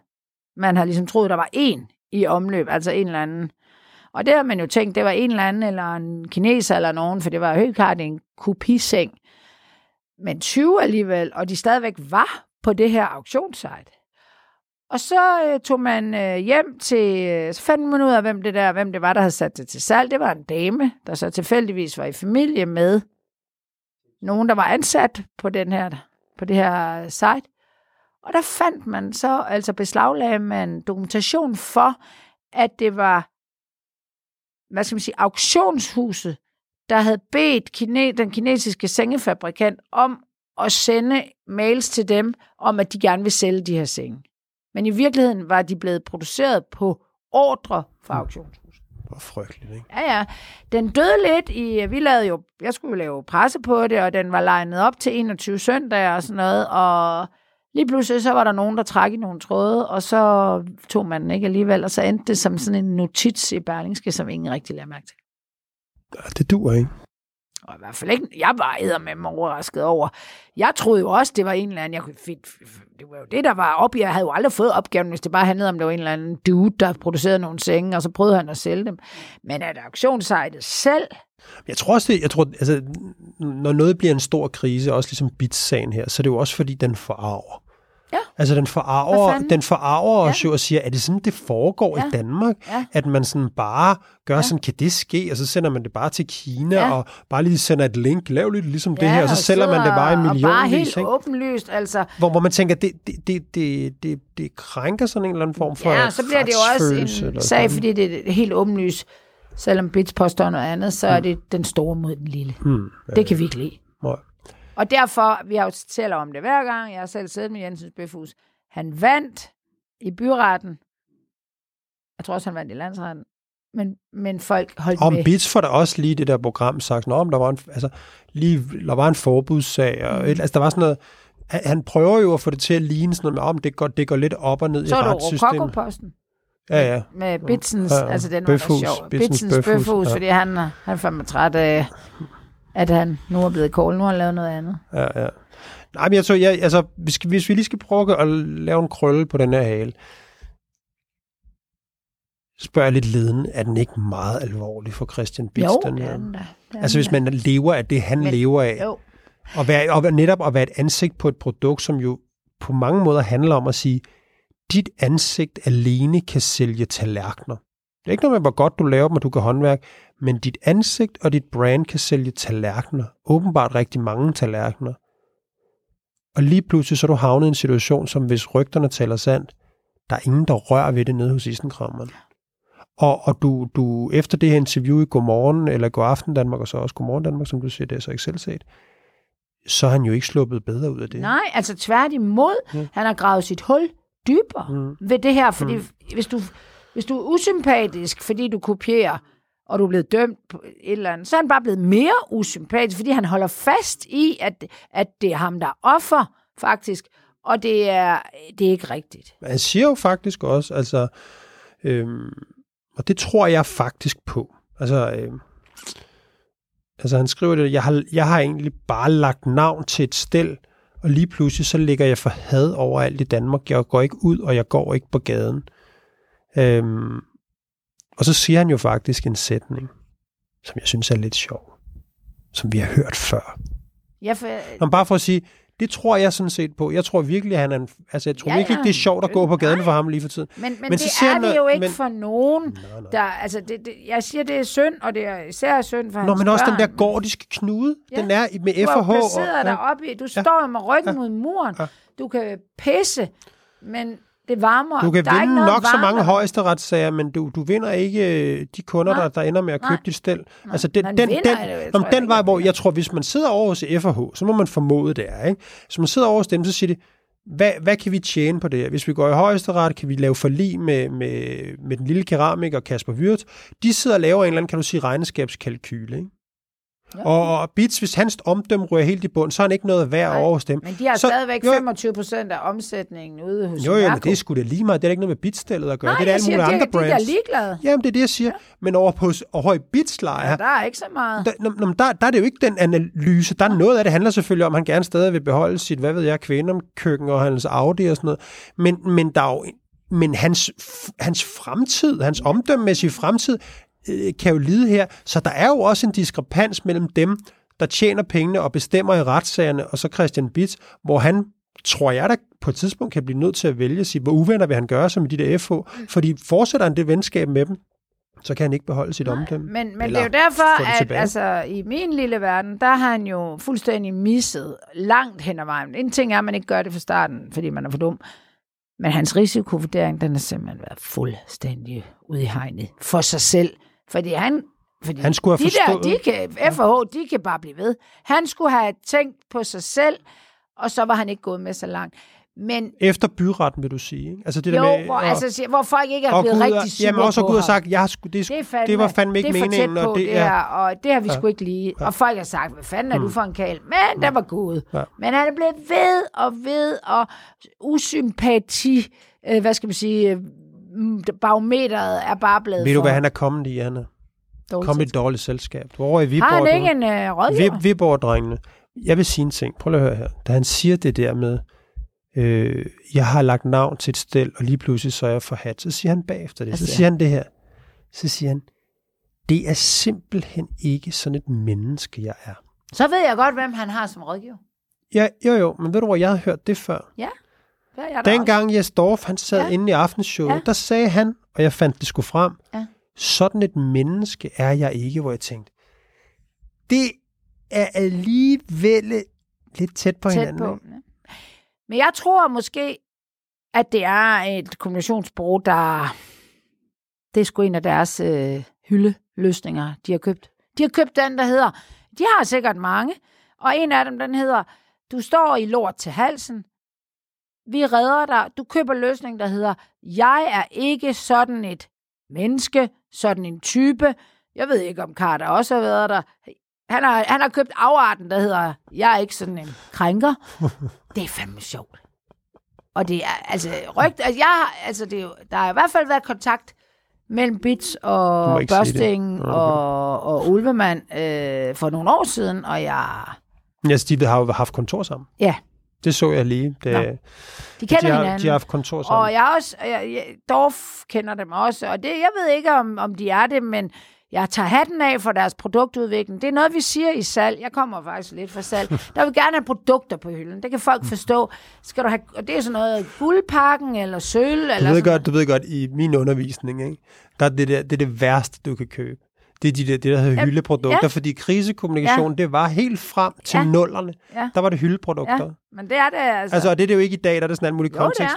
man har ligesom troet, der var en i omløb, altså en eller anden. Og det har man jo tænkt, det var en eller anden, eller en kineser eller nogen, for det var helt klart en kopiseng. Men 20 alligevel, og de stadigvæk var på det her auktionssite. Og så øh, tog man øh, hjem til, øh, så fandt man ud af, hvem det, der, hvem det var, der havde sat det til salg. Det var en dame, der så tilfældigvis var i familie med nogen, der var ansat på, den her, på det her øh, site. Og der fandt man så, altså beslaglagde man dokumentation for, at det var, hvad skal man sige, auktionshuset, der havde bedt kine, den kinesiske sengefabrikant om at sende mails til dem, om at de gerne vil sælge de her senge. Men i virkeligheden var de blevet produceret på ordre fra auktionshuset. Hvor frygteligt, ikke? Ja, ja. Den døde lidt i, vi lavede jo, jeg skulle lave presse på det, og den var legnet op til 21 søndage og sådan noget, og lige pludselig så var der nogen, der trak i nogle tråde, og så tog man den ikke alligevel, og så endte det som sådan en notits i Berlingske, som ingen rigtig lagde mærke til. Det dur ikke. Og i hvert fald ikke, jeg var med mig overrasket over. Jeg troede jo også, det var en eller anden, jeg kunne, fedt, det var jo det, der var op. Jeg havde jo aldrig fået opgaven, hvis det bare handlede om, det var en eller anden dude, der producerede nogle senge, og så prøvede han at sælge dem. Men at auktionssejtet selv, Jeg tror også, det, jeg tror, altså, når noget bliver en stor krise, også ligesom bitsagen her, så er det jo også, fordi den forarver. Ja. Altså, den forarver, den forarver Ja. os jo og siger, er det sådan, det foregår Ja. i Danmark? Ja. At man sådan bare gør Ja. sådan, kan det ske? Og så sender man det bare til Kina, Ja. og bare lige sender et link, lav lidt ligesom det her, og så sælger man det bare i Og bare millionvis. helt Ikke? åbenlyst, altså. Hvor, hvor man tænker, det, det, det, det, det, det krænker sådan en eller anden form for Ja, så bliver det jo også en sag, fordi det er helt åbenlyst. Selvom Bits påstår noget andet, så er det den store mod den lille. Hmm, ja, Det kan vi ikke lide. Og derfor, vi har jo talt om det hver gang, jeg har selv siddet med Jensens Bøfhus, han vandt i byretten. Jeg tror også, han vandt i landsretten. Men, men folk holdt Om med. Bits får der også lige det der program sagt, om der var en, altså, lige, der var en forbudssag, og et, altså der var sådan noget, han, han prøver jo at få det til at ligne sådan noget med, om det går, det går lidt op og ned Så i er du retssystemet. Rokokoposten. Ja, ja. med Bitsens, Ja, ja, altså den Bøfhus. var da sjov. Bitsens Bitsens Bøfhus, Bøfhus, ja. fordi han, er- han er fandme træt af, at han nu er blevet kold. Nu har han lavet noget andet. Ja, ja. Nej, men jeg tror, jeg, altså, hvis, hvis vi lige skal prøve at lave en krølle på den her hale, spørger lidt leden, er den ikke meget alvorlig for Christian Bitz? Jo, den her? er den er Altså, den hvis man lever af det, han Men- lever af. Jo, og, være, og netop at være et ansigt på et produkt, som jo på mange måder handler om at sige, dit ansigt alene kan sælge tallerkener. Det er ikke noget med, hvor godt du laver dem, og du kan håndværk, men dit ansigt og dit brand kan sælge tallerkener. Åbenbart rigtig mange tallerkener. Og lige pludselig så er du havnet i en situation, som hvis rygterne taler sandt, der er ingen, der rører ved det nede hos isenkrammeren. Og, og du, du, efter det her interview i Godmorgen, eller Godaften Danmark, og så også Godmorgen Danmark, som du siger, det er så ikke selv set, så er han jo ikke sluppet bedre ud af det. Nej, altså tværtimod. Ja. Han har gravet sit hul dybere Mm. ved det her, fordi hvis, du, hvis du er usympatisk, fordi du kopierer, og du er blevet dømt på et eller andet, så er han bare blevet mere usympatisk, fordi han holder fast i, at, at det er ham, der er offer, faktisk, og det er, det er ikke rigtigt. Han siger jo faktisk også, altså, øhm, og det tror jeg faktisk på. Altså, øhm, altså han skriver det, jeg har, jeg har egentlig bare lagt navn til et stel, og lige pludselig så ligger jeg for had overalt i Danmark. Jeg går ikke ud, og jeg går ikke på gaden. Øhm, og så siger han jo faktisk en sætning, som jeg synes er lidt sjov, som vi har hørt før. Ja, for, Men bare for at sige, det tror jeg sådan set på. Jeg tror virkelig, at han er en, altså jeg tror Ja, ja, virkelig ja. ikke, det er sjovt at gå på gaden Nej. for ham lige for tiden. men, men, Men det er det jo ikke men- for nogen. Nej, nej. Der, altså, det, det, jeg siger, det er synd, og det er især synd for Nå, hans men også den børn. der gård, de skal knude. Ja. Den er med Du har jo FH. placeret dig op i, du står jo med ryggen mod muren. Ja. Du kan pisse, men det varmer. Du kan der er vinde nok så mange højesteretssager, men du, du vinder ikke øh, de kunder, Nej. der, der ender med at købe Nej. dit stel. Altså den, den, den, det om den ikke, vej, hvor jeg tror, hvis man sidder over hos FH, så må man formode det er. Ikke? Så man sidder over hos dem, så siger de, hvad, hvad kan vi tjene på det her? Hvis vi går i højesteret, kan vi lave forlig med, med, med den lille keramiker Kasper Wirtz. De sidder og laver en eller anden, kan du sige, regnskabskalkyle. Ikke? Ja. Og, og Bits, hvis hans omdømme ryger helt i bund, så er han ikke noget værd Nej. over hos dem. Men de har Så- stadigvæk jo, 25 procent af omsætningen ude hos Jo, jo, men det er sgu da lige meget. Det er ikke noget med bitstillet at gøre. Nej, det er alle mulige de, andre de er brands. ligeglade. Jamen, det er det, jeg siger. Men over på over i bitslejer, Ja, der er ikke så meget. der, nå, nå, der, der er det jo ikke den analyse. Der er noget af det handler selvfølgelig om, at han gerne stadig vil beholde sit, hvad ved jeg, kvinderkøkken og hans Audi og sådan noget. Men, men der er jo, men hans, hans fremtid, hans omdømmemæssige fremtid, øh, kan jo lide her. Så der er jo også en diskrepans mellem dem, der tjener pengene og bestemmer i retssagerne, og så Christian Bitz, hvor han tror jeg, der på et tidspunkt kan blive nødt til at vælge sig, hvor uvenner vil han gøre sig med de der FH, fordi fortsætter han det venskab med dem, så kan han ikke beholde sit omdømme. Men, men det er jo derfor, at tilbage. altså, i min lille verden, der har han jo fuldstændig misset langt hen ad vejen. En ting er, at man ikke gør det fra starten, fordi man er for dum. Men hans risikovurdering, den har simpelthen været fuldstændig ude i hegnet for sig selv. Fordi han... Fordi Han skulle have de der, forstået- de kan, FH, de kan bare blive ved. Han skulle have tænkt på sig selv, og så var han ikke gået med så langt. Men Efter byretten, vil du sige. Ikke? Altså det jo, der med, hvor, og- altså, hvor folk ikke er blevet Gud, rigtig sure jamen også på Gud har sagt, jeg har sgu, det, er Det, er fandme, det var fandme ikke det er meningen. på og det, det her, og det har vi sgu ikke lige. Og folk har sagt, hvad fanden er du for en kal? Men den var god. Ja. Men han er blevet ved og ved, og usympati, øh, hvad skal man sige, øh, mm, barometeret er bare blevet Ved du, for hvad han er kommet i, er dårligt kommet i et dårligt selskab. Over i Viborg. Har han ikke en øh, rådgiver? Vi- Viborg-drengene. Jeg vil sige en ting. Prøv lige at høre her. Da han siger det der med, øh, jeg har lagt navn til et stel, og lige pludselig så er jeg forhat, så siger han bagefter det. Hvad Så siger han det her. Så siger han, det er simpelthen ikke sådan et menneske, jeg er. Så ved jeg godt, hvem han har som rådgiver. Ja, jo jo, men ved du hvor, jeg havde hørt det før. Det er jeg. Dengang Jes Dorf, han sad Ja. ja. inde i aftenshowet, Ja. ja. der sagde han, og jeg fandt det sgu frem, Ja. sådan et menneske er jeg ikke, hvor jeg tænkte, det er alligevel lidt tæt på tæt hinanden. på. Ja. Men jeg tror måske, at det er et kommunikationsbureau, der... Det er sgu en af deres øh, hyldeløsninger, de har købt. De har købt den, der hedder... De har sikkert mange, og en af dem, den hedder, du står i lort til halsen, vi redder dig, du køber løsningen, der hedder, jeg er ikke sådan et menneske, sådan en type. Jeg ved ikke, om Carter også har været der. Han har, han har købt afarten, der hedder, jeg er ikke sådan en krænker. Det er fandme sjovt. Og det er, altså, rygt, altså, jeg, altså det er der har i hvert fald været kontakt mellem Bits og. Børsting og, og Ulvemand øh, for nogle år siden, og jeg, Ja, de har jo haft kontor sammen. ja, Det så jeg lige. Det, Nå. de kender de, har, hinanden. de har haft kontor sammen. Og jeg også, jeg, jeg, Dorf kender dem også, og det, jeg ved ikke, om, om de er det, men jeg tager hatten af for deres produktudvikling. Det er noget, vi siger i salg. Jeg kommer faktisk lidt fra salg. Der vil gerne have produkter på hylden. Det kan folk forstå. Skal du have, og det er sådan noget guldpakken eller sølv. Du eller ved, sådan. godt, du ved godt, i min undervisning, ikke? Der er det, der, det er det værste, du kan købe. Det er de der, det, der hedder Ja, hyldeprodukter, ja. fordi krisekommunikation, det var helt frem til Ja. nullerne. Ja. Der var det hyldeprodukter. Ja, men det er det altså. Altså, og det er det jo ikke i dag, der er det sådan en mulig jo, kontekst.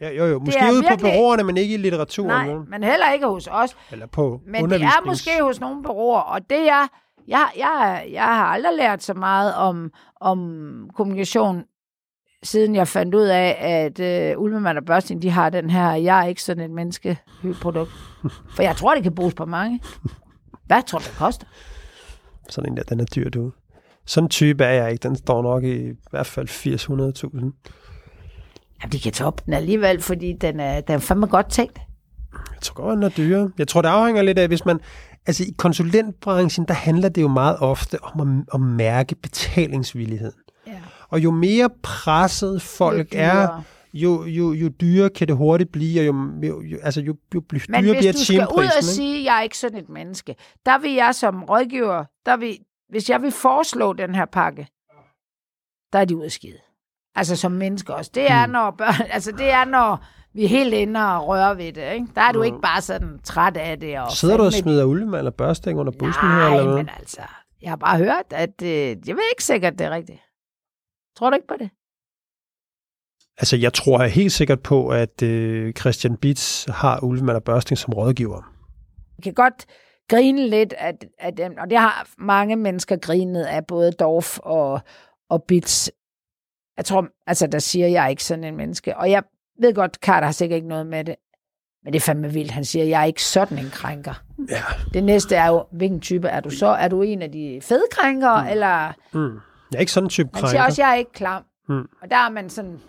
Ja, jo, jo. Måske ude på virkelig- bureauerne, men ikke i litteraturen. Nej, vel? men heller ikke hos os. Eller på Men det er måske hos nogle bureauer, og det er, jeg, jeg, jeg har aldrig lært så meget om, om kommunikation, siden jeg fandt ud af, at øh, Ulvemand og Børsting, de har den her, jeg er ikke sådan et menneske produkt. For jeg tror, det kan bruges på mange. Hvad tror du, det koster? Sådan en der, den er dyr, du. Sådan en type er jeg ikke. Den står nok i, i hvert fald 80-100.000. Jamen, de kan toppe den alligevel, fordi den er, den er fandme godt tænkt. Jeg tror godt, den er dyre. Jeg tror, det afhænger lidt af, hvis man... Altså, i konsulentbranchen, der handler det jo meget ofte om at, at mærke betalingsvilligheden. Ja. Og jo mere presset folk er, jo, jo, jo dyrere kan det hurtigt blive, og jo, jo, jo, altså, jo, jo bly- Men dyrere hvis bliver du skal ud og timeprisen. sige, at jeg er ikke sådan et menneske, der vil jeg som rådgiver, der vil, hvis jeg vil foreslå den her pakke, der er de skide. Altså som mennesker også. Det er, Hmm. når børn, altså det er, når vi er helt inde og rører ved det. Ikke? Der er du Hmm. ikke bare sådan træt af det. Og Sidder du og smider ulvemand eller børsting under bussen her? Nej, Eller hvad? men altså, jeg har bare hørt, at øh, jeg ved ikke sikkert, det er rigtigt. Tror du ikke på det? Altså, jeg tror helt sikkert på, at øh, Christian Bitz har ulvemand og børsting som rådgiver. Jeg kan godt grine lidt af, af dem, og det har mange mennesker grinet af, både Dorf og, og Bits. Jeg tror, altså der siger jeg er ikke sådan en menneske, og jeg ved godt, Carter har sikkert ikke noget med det, men det er fandme vildt. Han siger, jeg er ikke sådan en krænker. Ja. Det næste er jo, hvilken type er du så? Er du en af de fede krænkere, mm. eller... Mm. Jeg er ikke sådan en type Han siger krænker. også, jeg er ikke klam. Mm. Og der er man sådan...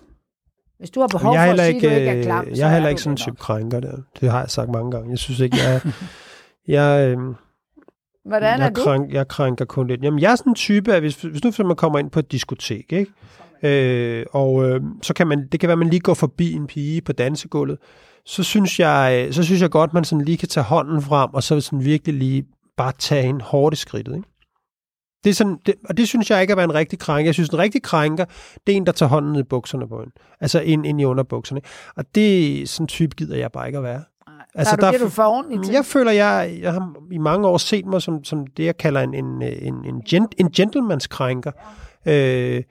Hvis du har behov jeg er for at sige, ikke, at du ikke er øh, klam, jeg så er heller du ikke sådan en type krænker der. Det har jeg sagt mange gange. Jeg synes ikke, jeg er... jeg, øh, Hvordan er jeg, du? krænk, jeg krænker kun lidt. Jamen, jeg er sådan en type, at hvis, hvis nu for man kommer ind på et diskotek, ikke? Øh, og øh, så kan man, det kan være, at man lige går forbi en pige på dansegulvet, så synes jeg, øh, så synes jeg godt, man sådan lige kan tage hånden frem, og så sådan virkelig lige bare tage en hårdt i skridtet, ikke? Det er sådan, det, og det synes jeg ikke er være en rigtig krænker. Jeg synes, en rigtig krænker, det er en, der tager hånden ned i bukserne på en. Altså ind, ind i underbukserne. Og det er sådan en type gider jeg bare ikke at være. Altså, Altså, der er det, du for ordentligt til. Jeg føler, jeg, jeg har i mange år set mig som, som det, jeg kalder en, en, en, en, gent, en gentleman's-krænker. Øh,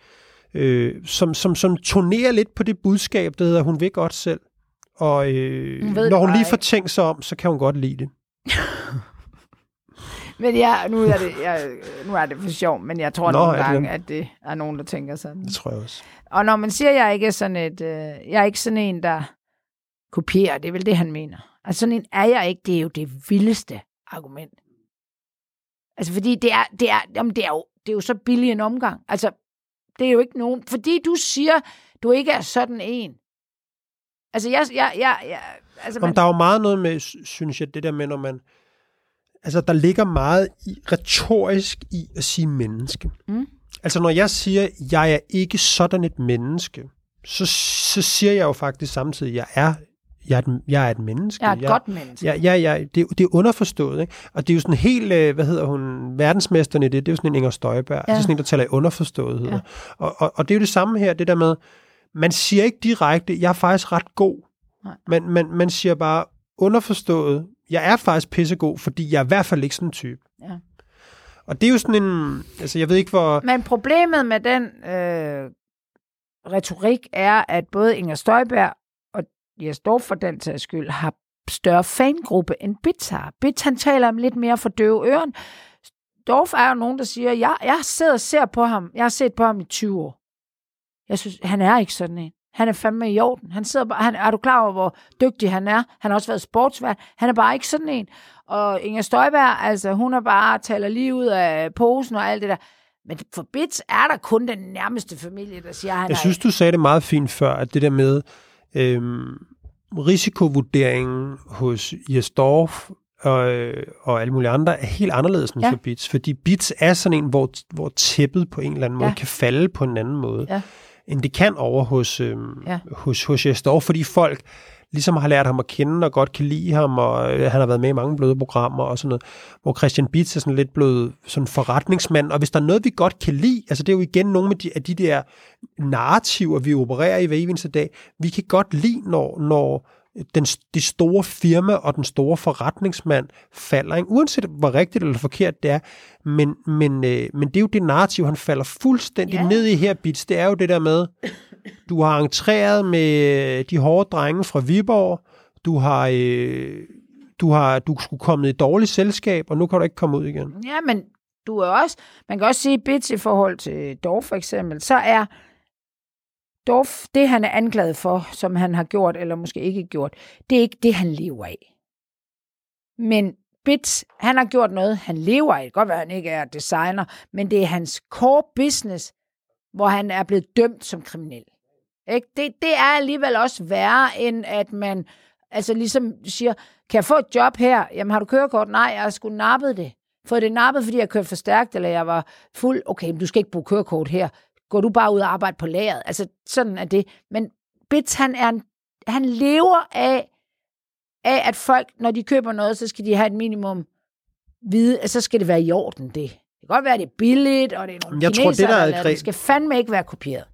øh, som, som, som turnerer lidt på det budskab, der hedder, hun vil godt selv. Og øh, Hun når hun lige får tænkt sig om, så kan hun godt lide det. Men ja, nu er det, jeg, nu er det for sjov, men jeg tror Nå, nogle gange, at det er nogen, der tænker sådan. Det tror jeg også. Og når man siger, at jeg ikke er sådan et, øh, jeg er ikke sådan en, der kopierer, det er vel det, han mener. Altså sådan en er jeg ikke, det er jo det vildeste argument. Altså fordi det er, det er, jamen, det er, jo, det er jo så billig en omgang. Altså, det er jo ikke nogen, fordi du siger, du ikke er sådan en. Altså, jeg, jeg, jeg, jeg altså, Om man, der er jo meget noget med, sy- synes jeg, det der med, når man... Altså, der ligger meget i, retorisk i at sige menneske. Mm. Altså, når jeg siger, jeg er ikke sådan et menneske, så, så siger jeg jo faktisk samtidig, jeg er, jeg er, et, jeg er et menneske. jeg er et jeg, godt menneske. Ja, ja, ja det, det er underforstået, ikke? Og det er jo sådan helt, øh, hvad hedder hun, verdensmesteren i det, det er jo sådan en Inger Støjberg, ja. Ja. altså sådan en, der taler i underforståethed. Ja. Og, og, og det er jo det samme her, det der med, man siger ikke direkte, jeg er faktisk ret god, Nej. men man, man siger bare underforstået, jeg er faktisk pissegod, fordi jeg er i hvert fald ikke sådan en type. Ja. Og det er jo sådan en, altså jeg ved ikke hvor, Men problemet med den øh, retorik er, at både Inger Støjberg og Jes Dorf for den sags skyld har større fangruppe end Bits har. Bits han taler om lidt mere for døve øren. Dorf er jo nogen, der siger, jeg, jeg sidder og ser på ham. Jeg har set på ham i 20 år. Jeg synes, han er ikke sådan en. Han er fandme i orden. Han sidder bare, han, er du klar over, hvor dygtig han er? Han har også været sportsvært. Han er bare ikke sådan en. Og Inger Støjberg, altså, hun er bare taler lige ud af posen og alt det der. Men for Bits er der kun den nærmeste familie, der siger, han Jeg synes, du sagde det meget fint før, at det der med øhm, risikovurderingen hos Jes Dorf og, øh, og alle mulige andre er helt anderledes end Ja. for Bits. Fordi Bits er sådan en, hvor, hvor tæppet på en eller anden måde Ja. kan falde på en anden måde, Ja. End det kan over hos, øhm, Ja. hos, hos Jes Dorf, fordi folk ligesom har lært ham at kende og godt kan lide ham, og øh, han har været med i mange bløde programmer og sådan noget, hvor Christian Bitz er sådan lidt blevet sådan forretningsmand, og hvis der er noget, vi godt kan lide, altså det er jo igen nogle af de, af de der narrativer, vi opererer i hver eneste dag, vi kan godt lide, når, når den, det store firma og den store forretningsmand falder, ikke? uanset hvor rigtigt eller forkert det er, men, men, øh, men det er jo det narrativ, han falder fuldstændig ja. ned i her, Bits, det er jo det der med, du har entreret med de hårde drenge fra Viborg. Du har, øh, du har du skulle komme i et dårligt selskab, og nu kan du ikke komme ud igen. Ja, men du er også, man kan også sige Bits i forhold til Dorf for eksempel, så er Dorf, det han er anklaget for, som han har gjort, eller måske ikke gjort, det er ikke det, han lever af. Men Bits, han har gjort noget, han lever af. Det kan godt være, at han ikke er designer, men det er hans core business, hvor han er blevet dømt som kriminel. Ikke? Det, det er alligevel også værre, end at man altså ligesom siger, kan jeg få et job her? Jamen har du kørekort? Nej, jeg har sgu nappet det. Fået det nappet, fordi jeg kørte for stærkt, eller jeg var fuld. Okay, men du skal ikke bruge kørekort her. Går du bare ud og arbejde på lageret? Altså, sådan er det. Men Bits, han, er en, han lever af, af, at folk, når de køber noget, så skal de have et minimum vide, at så skal det være i orden, det. Det kan godt være, at det er billigt, og det er nogle Jeg tror, kinesere, det, der er der det skal fandme ikke være kopieret.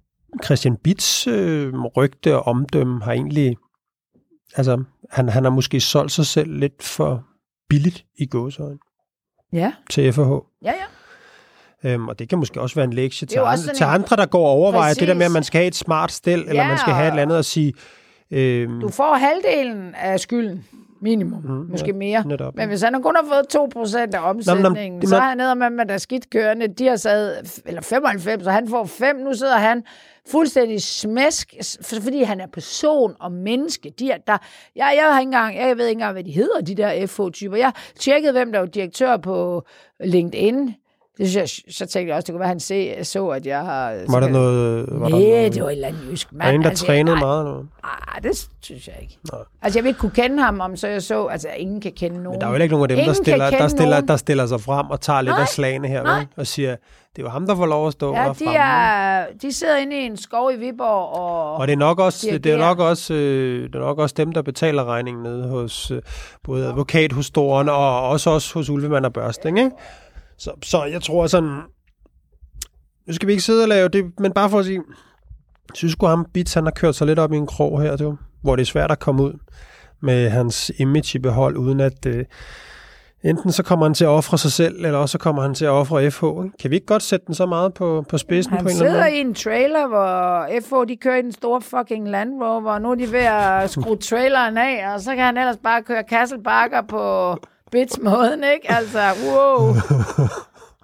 Christian Bits øh, rygte og omdømme har egentlig... Altså, han, han har måske solgt sig selv lidt for billigt i gåsøjne Ja, til FH. ja, ja. Øhm, og det kan måske også være en lektie til, andre, til andre, der går og overvejer det der med, at Præcis. man skal have et smart stel, eller Ja, man skal have et eller andet at sige... Øhm, Du får halvdelen af skylden, minimum, mm, måske ja, mere. netop. Men hvis han kun har fået 2% af omsætningen, så er han nede med, at der er skidt kørende. De har sad, eller 95, og han får 5. Nu sidder han fuldstændig smæsk, fordi han er person og menneske. De er, der, jeg, jeg, har ikke engang, jeg ved ikke engang, hvad de hedder, de der FH-typer. Jeg tjekkede, hvem der var direktør på LinkedIn. Det synes jeg, så tænkte jeg også, det kunne være, at han se, så, at jeg har... var der noget... Var der Nej, noget, det var et eller andet jysk mand. var der en, der Altså, trænede nej, meget? Eller? noget? Nej, det synes jeg ikke. Nej. Altså, jeg vil ikke kunne kende ham, om så jeg så... Altså, ingen kan kende nogen. Men der er jo ikke nogen af dem, der Ingen kan stiller, der, stiller, nogen. der stiller sig frem og tager lidt Nej, af slagene her, nej. vel? og siger, det er jo ham, der får lov at stå Ja, der de, fremme. er, de sidder inde i en skov i Viborg, og... Og det er nok også, det er dirigerer. nok også, øh, det er nok også dem, der betaler regningen nede hos øh, både advokathustoren og også os hos Ulvemand og Børsting. Ikke? Så, så jeg tror sådan, nu skal vi ikke sidde og lave det, men bare for at sige, jeg synes sgu ham, Bits, han har kørt sig lidt op i en krog her, du, hvor det er svært at komme ud med hans image i behold, uden at øh, enten så kommer han til at ofre sig selv, eller også så kommer han til at ofre FH. Ikke? Kan vi ikke godt sætte den så meget på, på spidsen Han på en eller anden sidder i en trailer, hvor FH de kører i den store fucking Land Rover, og nu er de ved at skrue traileren af, og så kan han ellers bare køre Kasselbakker på bits-måden, ikke? Altså, wow.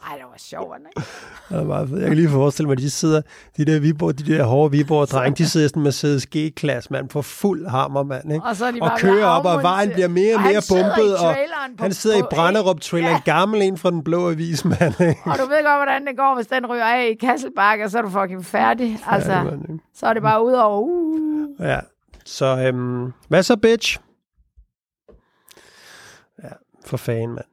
Ej, det var sjovt, var ikke? Det er meget fedt. Jeg kan lige forestille mig, at de sidder, de der Viborg, de der hårde Viborg drenge, de sidder sådan med Mercedes G-klasse, mand, på fuld hammer, mand, ikke? Og, så er de og kører op, og vejen bliver mere og mere bumpet, og på- han sidder i på- Branderup trailer, Ja. gammel en fra den blå avis, mand, ikke? Og du ved godt, hvordan det går, hvis den ryger af i Kasselbakker, så er du fucking færdig. Altså, Ja, mand, ikke? så er det bare ud over, uh. Ja, så øhm, hvad så, bitch? For fanden, mand.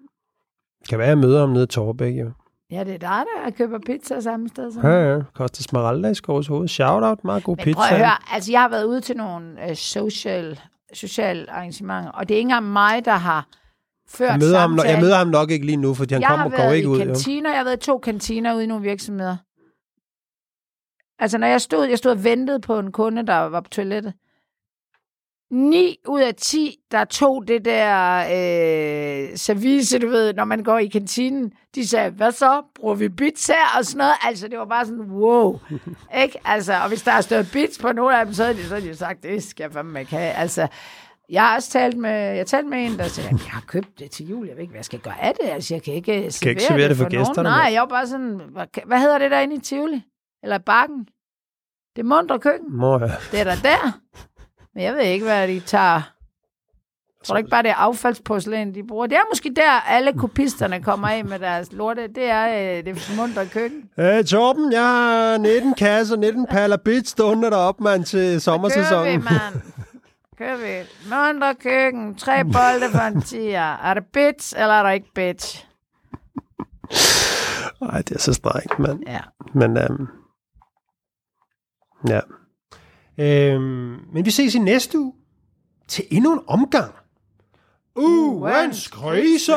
Kan være, jeg møder ham nede i Torbæk, jo. Ja, det er dig, der køber pizza samme sted. Som. Ja, ja. Koster Smaralda i Skovs hoved. Shout-out, meget god Men pizza. prøv at høre, altså jeg har været ude til nogle øh, social, social arrangementer, og det er ikke engang mig, der har ført Jeg møder, ham, nok- jeg møder ham nok ikke lige nu, fordi han jeg kommer har og går været ikke i ud. Jo. kantiner, jeg har været i to kantiner ude i nogle virksomheder. Altså, når jeg stod, jeg stod og ventede på en kunde, der var på toilettet. 9 ud af 10, der tog det der øh, service, du ved, når man går i kantinen, de sagde, hvad så? Bruger vi bits her? Og sådan noget. Altså, det var bare sådan, wow. ikke? Altså, og hvis der er stået bits på nogle af dem, så havde de, så havde de sagt, det skal jeg fandme ikke have. Altså, jeg har også talt med, jeg talte med en, der sagde, "Jamen, jeg har købt det til jul, jeg ved ikke, hvad jeg skal gøre af det. Altså, jeg kan ikke servere, ikke servere det for nogen. gæsterne, Nej, mand. jeg var bare sådan, hvad, hvad hedder det der inde i Tivoli? Eller Bakken? Det mundre køkken. Må jeg. Det er der der. Men jeg ved ikke, hvad de tager. Tror du ikke bare, det er affaldsporcelæn, de bruger? Det er måske der, alle kopisterne kommer af med deres lorte. Det er øh, det mundre køkken. Øh, Torben, jeg har 19 kasser, 19 paller bit stående deroppe, mand, til sommersæsonen. mand. Kører vi. Mundre køkken, tre bolde for en tiger. Er det bits, eller er der ikke bits? Nej, det er så strengt, mand. Ja. Men, øhm, ja. Øhm, men vi ses i næste uge til endnu en omgang. Ugens krise!